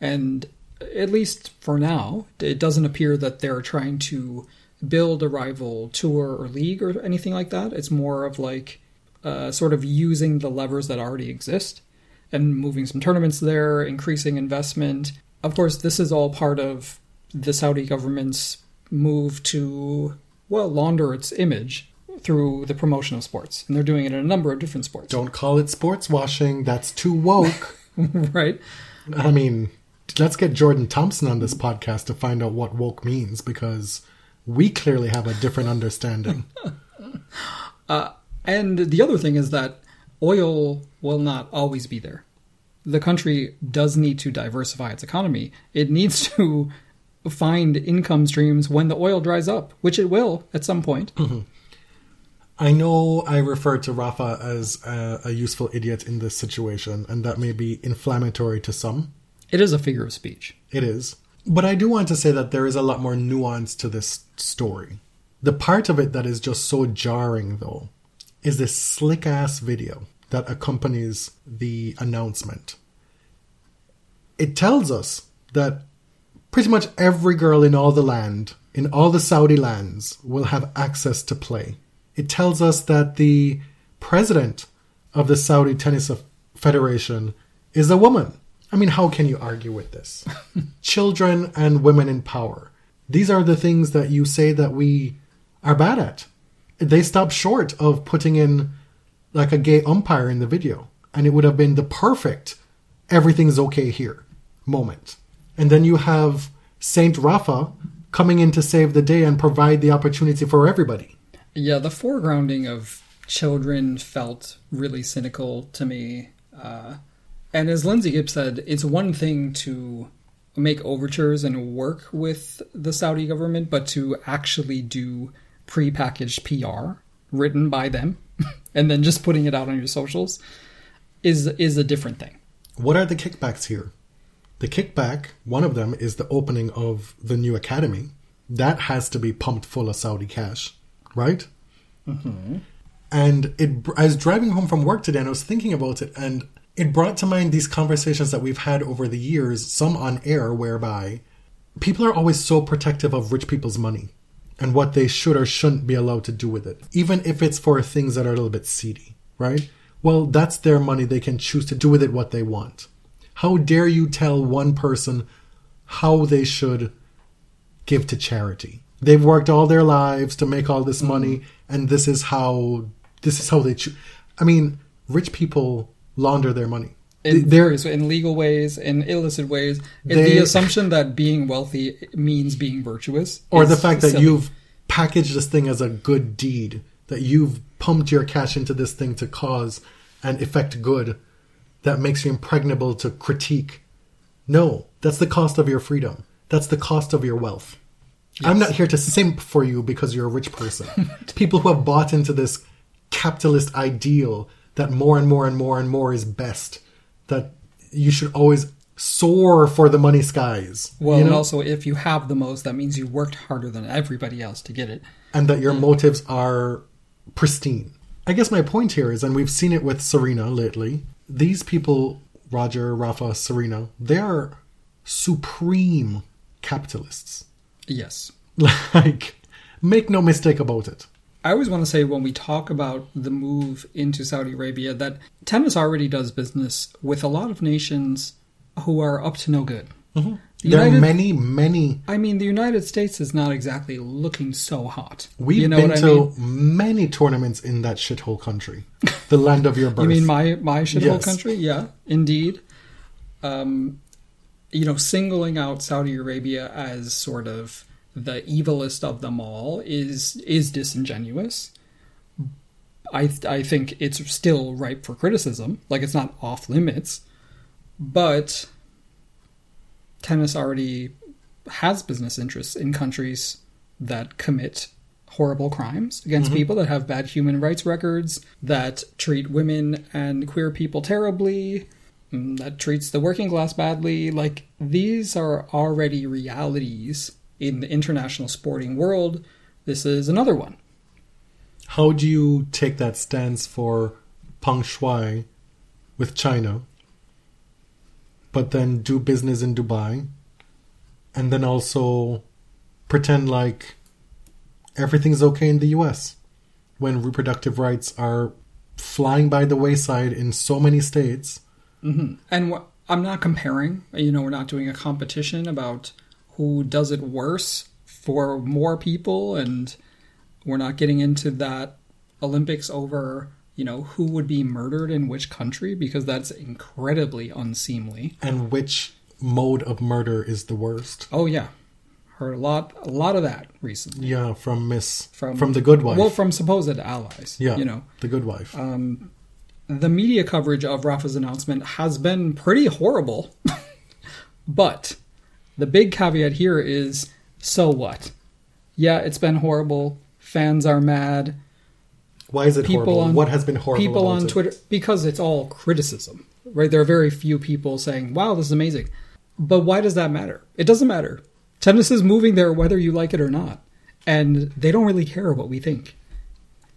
And at least for now, it doesn't appear that they're trying to build a rival tour or league or anything like that. It's more of like uh, sort of using the levers that already exist and moving some tournaments there, increasing investment. Of course, this is all part of the Saudi government's move to, well, launder its image through the promotion of sports. And they're doing it in a number of different sports. Don't call it sports washing. That's too woke. right? I mean, let's get Jordan Thompson on this podcast to find out what woke means because we clearly have a different understanding. Uh, and the other thing is that oil will not always be there. The country does need to diversify its economy. It needs to find income streams when the oil dries up, which it will at some point. Mm-hmm. I know I refer to Rafa as a, a useful idiot in this situation, and that may be inflammatory to some. It is a figure of speech. It is. But I do want to say that there is a lot more nuance to this story. The part of it that is just so jarring, though, is this slick ass video that accompanies the announcement. It tells us that pretty much every girl in all the land, in all the Saudi lands, will have access to play. It tells us that the president of the Saudi Tennis Federation is a woman. I mean, how can you argue with this? Children and women in power. These are the things that you say that we are bad at. They stop short of putting in like a gay umpire in the video, and it would have been the perfect everything's okay here moment. And then you have Saint Rafa coming in to save the day and provide the opportunity for everybody. Yeah, the foregrounding of children felt really cynical to me. Uh, and as Lindsay Gibbs said, it's one thing to make overtures and work with the Saudi government, but to actually do prepackaged PR written by them and then just putting it out on your socials is is a different thing. What are the kickbacks here? The kickback, one of them is the opening of the new academy. That has to be pumped full of Saudi cash, right? Mm-hmm. And it, I was driving home from work today and I was thinking about it, and it brought to mind these conversations that we've had over the years, some on air, whereby people are always so protective of rich people's money and what they should or shouldn't be allowed to do with it, even if it's for things that are a little bit seedy, right? Well, that's their money. They can choose to do with it what they want. How dare you tell one person how they should give to charity? They've worked all their lives to make all this money, mm-hmm. and this is how this is how they choose. I mean, rich people launder their money. In They're in legal ways, in illicit ways. They- the assumption that being wealthy means being virtuous, or the fact that silly. you've packaged this thing as a good deed, that you've pumped your cash into this thing to cause and effect good, that makes you impregnable to critique. No, that's the cost of your freedom. That's the cost of your wealth. I'm not here to simp for you because you're a rich person. People who have bought into this capitalist ideal that more and more and more and more is best, that you should always soar for the money skies. Well, you and know? also, if you have the most, that means you worked harder than everybody else to get it. and that your mm. motives are pristine. I guess my point here is, and we've seen it with Serena lately, these people, Roger, Rafa, Serena, they're supreme capitalists. Yes. Like, make no mistake about it. I always want to say when we talk about the move into Saudi Arabia that tennis already does business with a lot of nations who are up to no good. There United- are many, many. I mean, the United States is not exactly looking so hot. We've you know been what to I mean? many tournaments in that shithole country, the land of your birth. You mean my my shithole Yes. country? Yeah, indeed. Um, you know, singling out Saudi Arabia as sort of the evilest of them all is is disingenuous. I I think it's still ripe for criticism. Like it's not off limits, but tennis already has business interests in countries that commit horrible crimes against people that have bad human rights records that treat women and queer people terribly mm, that treats the working class badly like these are already realities in the international sporting world this is another one How do you take that stance for Peng Shuai with China, but then do business in Dubai, and then also pretend like everything's okay in the US when reproductive rights are flying by the wayside in so many states? Mm-hmm. And wh- I'm not comparing. You know, we're not doing a competition about who does it worse for more people, and we're not getting into that Olympics over, you know, who would be murdered in which country because that's incredibly unseemly. And which mode of murder is the worst? Oh yeah, heard a lot, a lot of that recently Yeah, from Miss from from, the Good Wife. Well, from supposed allies. yeah, you know, the Good Wife. Um, the media coverage of Rafa's announcement has been pretty horrible. but the big caveat here is so what? Yeah, it's been horrible. Fans are mad. Why is it People horrible? on what has been horrible? People on it? Twitter because it's all criticism. Right? There are very few people saying, "Wow, this is amazing." But why does that matter? It doesn't matter. Tennis is moving there whether you like it or not. And they don't really care what we think.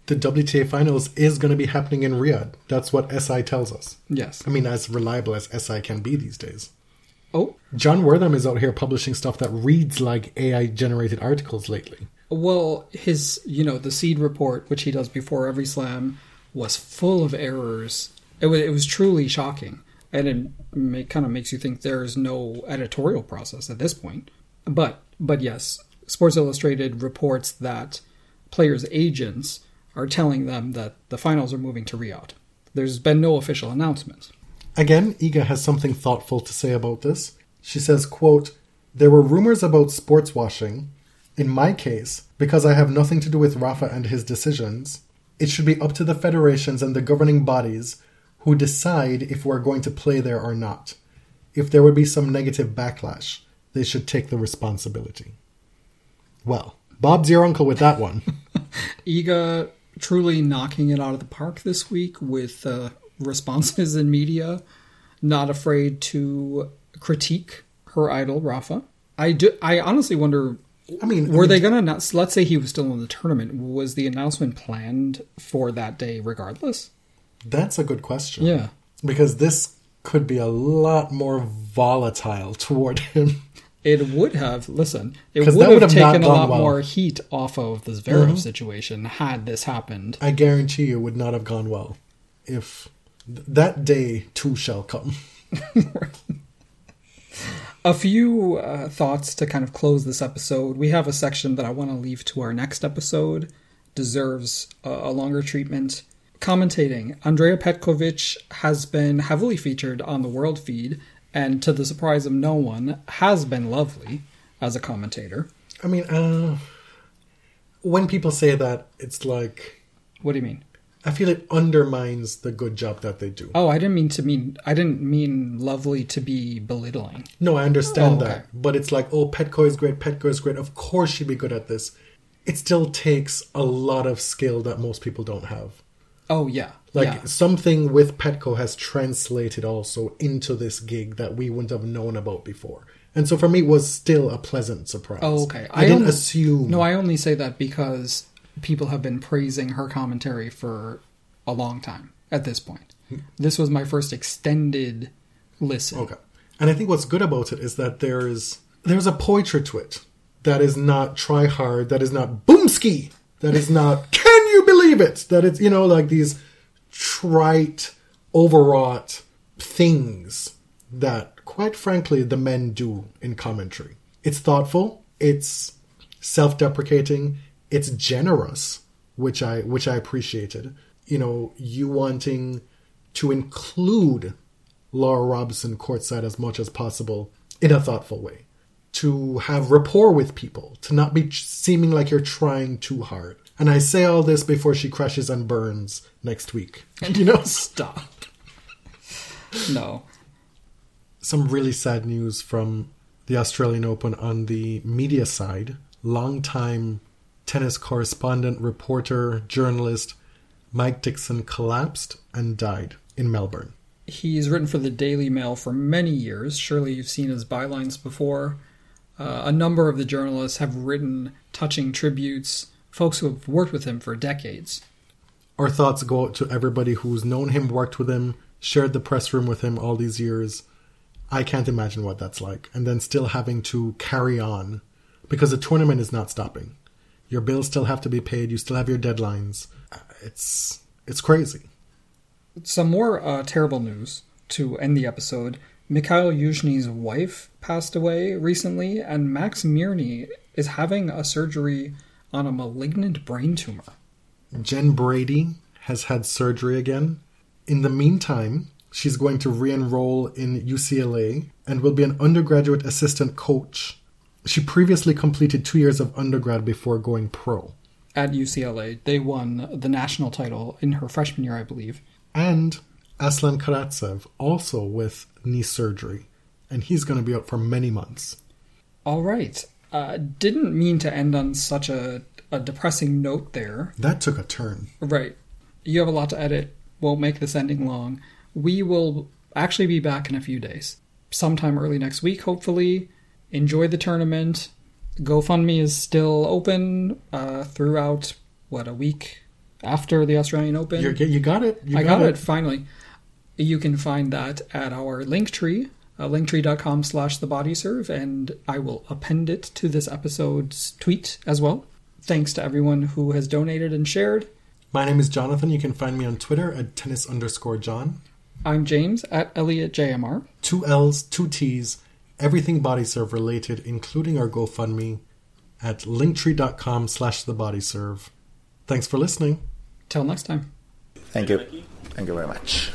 the WTA finals is going to be happening in Riyadh. That's what SI tells us. Yes. I mean, as reliable as SI can be these days. Oh, Jon Wertheim is out here publishing stuff that reads like AI generated articles lately. Well, his, you know, the seed report, which he does before every slam, was full of errors. It was, it was truly shocking. And it, ma- kind of makes you think there's no editorial process at this point. But, but yes, Sports Illustrated reports that players' agents are telling them that the finals are moving to Riyadh. There's been no official announcement. Again, Iga has something thoughtful to say about this. She says, quote, There were rumors about sports washing. In my case, because I have nothing to do with Rafa and his decisions, it should be up to the federations and the governing bodies who decide if we're going to play there or not. If there would be some negative backlash, they should take the responsibility. Well, Bob's your uncle with that one. Iga truly knocking it out of the park this week with uh, responses in media, not afraid to critique her idol Rafa. I do. I honestly wonder. I mean, I Were mean, they going to announce? Let's say he was still in the tournament. Was the announcement planned for that day, regardless? That's a good question. Yeah. Because this could be a lot more volatile toward him. It would have. Listen, It would would have taken a lot well. more heat off of the Zverev mm-hmm. situation had this happened. I guarantee you would not have gone well if that day too shall come. A few uh, thoughts to kind of close this episode. We have a section that I want to leave to our next episode. Deserves a, a longer treatment. Commentating, Andrea Petkovic has been heavily featured on the world feed, and to the surprise of no one, has been lovely as a commentator. I mean, uh, when people say that, it's like What do you mean? I feel it undermines the good job that they do. Oh, I didn't mean to mean. I didn't mean lovely to be belittling. No, I understand Oh, okay. that, but it's like, oh, Petko is great. Petko is great. Of course, she'd be good at this. It still takes a lot of skill that most people don't have. Oh yeah, Like yeah. something with Petko has translated also into this gig that we wouldn't have known about before. And so for me, it was still a pleasant surprise. Oh, okay. I, didn't only- assume. No, I only say that because people have been praising her commentary for a long time at this point. This was my first extended listen. Okay. And I think what's good about it is that there's there's a poetry to it that is not try hard, that is not boomski, that is not can you believe it? That it's you know like these trite, overwrought things that quite frankly, the men do in commentary. It's thoughtful, it's self deprecating, it's generous, which I which I appreciated. You know, you wanting to include Laura Robson courtside as much as possible in a thoughtful way. To have rapport with people, to not be seeming like you're trying too hard. And I say all this before she crashes and burns next week. And you know? Stop. No. Some really sad news from the Australian Open on the media side. Longtime tennis correspondent, reporter, journalist Mike Dickson collapsed and died in Melbourne. He's written for the Daily Mail for many years. Surely you've seen his bylines before. Uh, a number of the journalists have written touching tributes, folks who have worked with him for decades. Our thoughts go out to everybody who's known him, worked with him, shared the press room with him all these years. I can't imagine what that's like. And then still having to carry on because the tournament is not stopping. Your bills still have to be paid, you still have your deadlines. It's it's crazy. Some more uh, terrible news to end the episode. Mikhail Yuzhny's wife passed away recently, and Max Mirnyi is having a surgery on a malignant brain tumor. Jen Brady has had surgery again. In the meantime, she's going to re enroll in UCLA and will be an undergraduate assistant coach. She previously completed two years of undergrad before going pro. At UCLA, they won the national title in her freshman year, I believe. And Aslan Karatsev, also with knee surgery, and he's going to be out for many months. All right. Uh, didn't mean to end on such a, a depressing note there. That took a turn. Right. You have a lot to edit. Won't make this ending long. We will actually be back in a few days. Sometime early next week, hopefully. Enjoy the tournament. GoFundMe is still open uh, throughout, what, a week after the Australian Open? You're, you got it. You I got, it. finally. You can find that at our link tree, uh, linktree.com slash the body serve, and I will append it to this episode's tweet as well. Thanks to everyone who has donated and shared. My name is Jonathan. You can find me on Twitter at tennis underscore John. I'm James at Elliot JMR. Two L's, two T's, everything body serve related, including our GoFundMe at linktree.com slash the body serve. Thanks for listening. Till next time. Thank you. Thank you very much.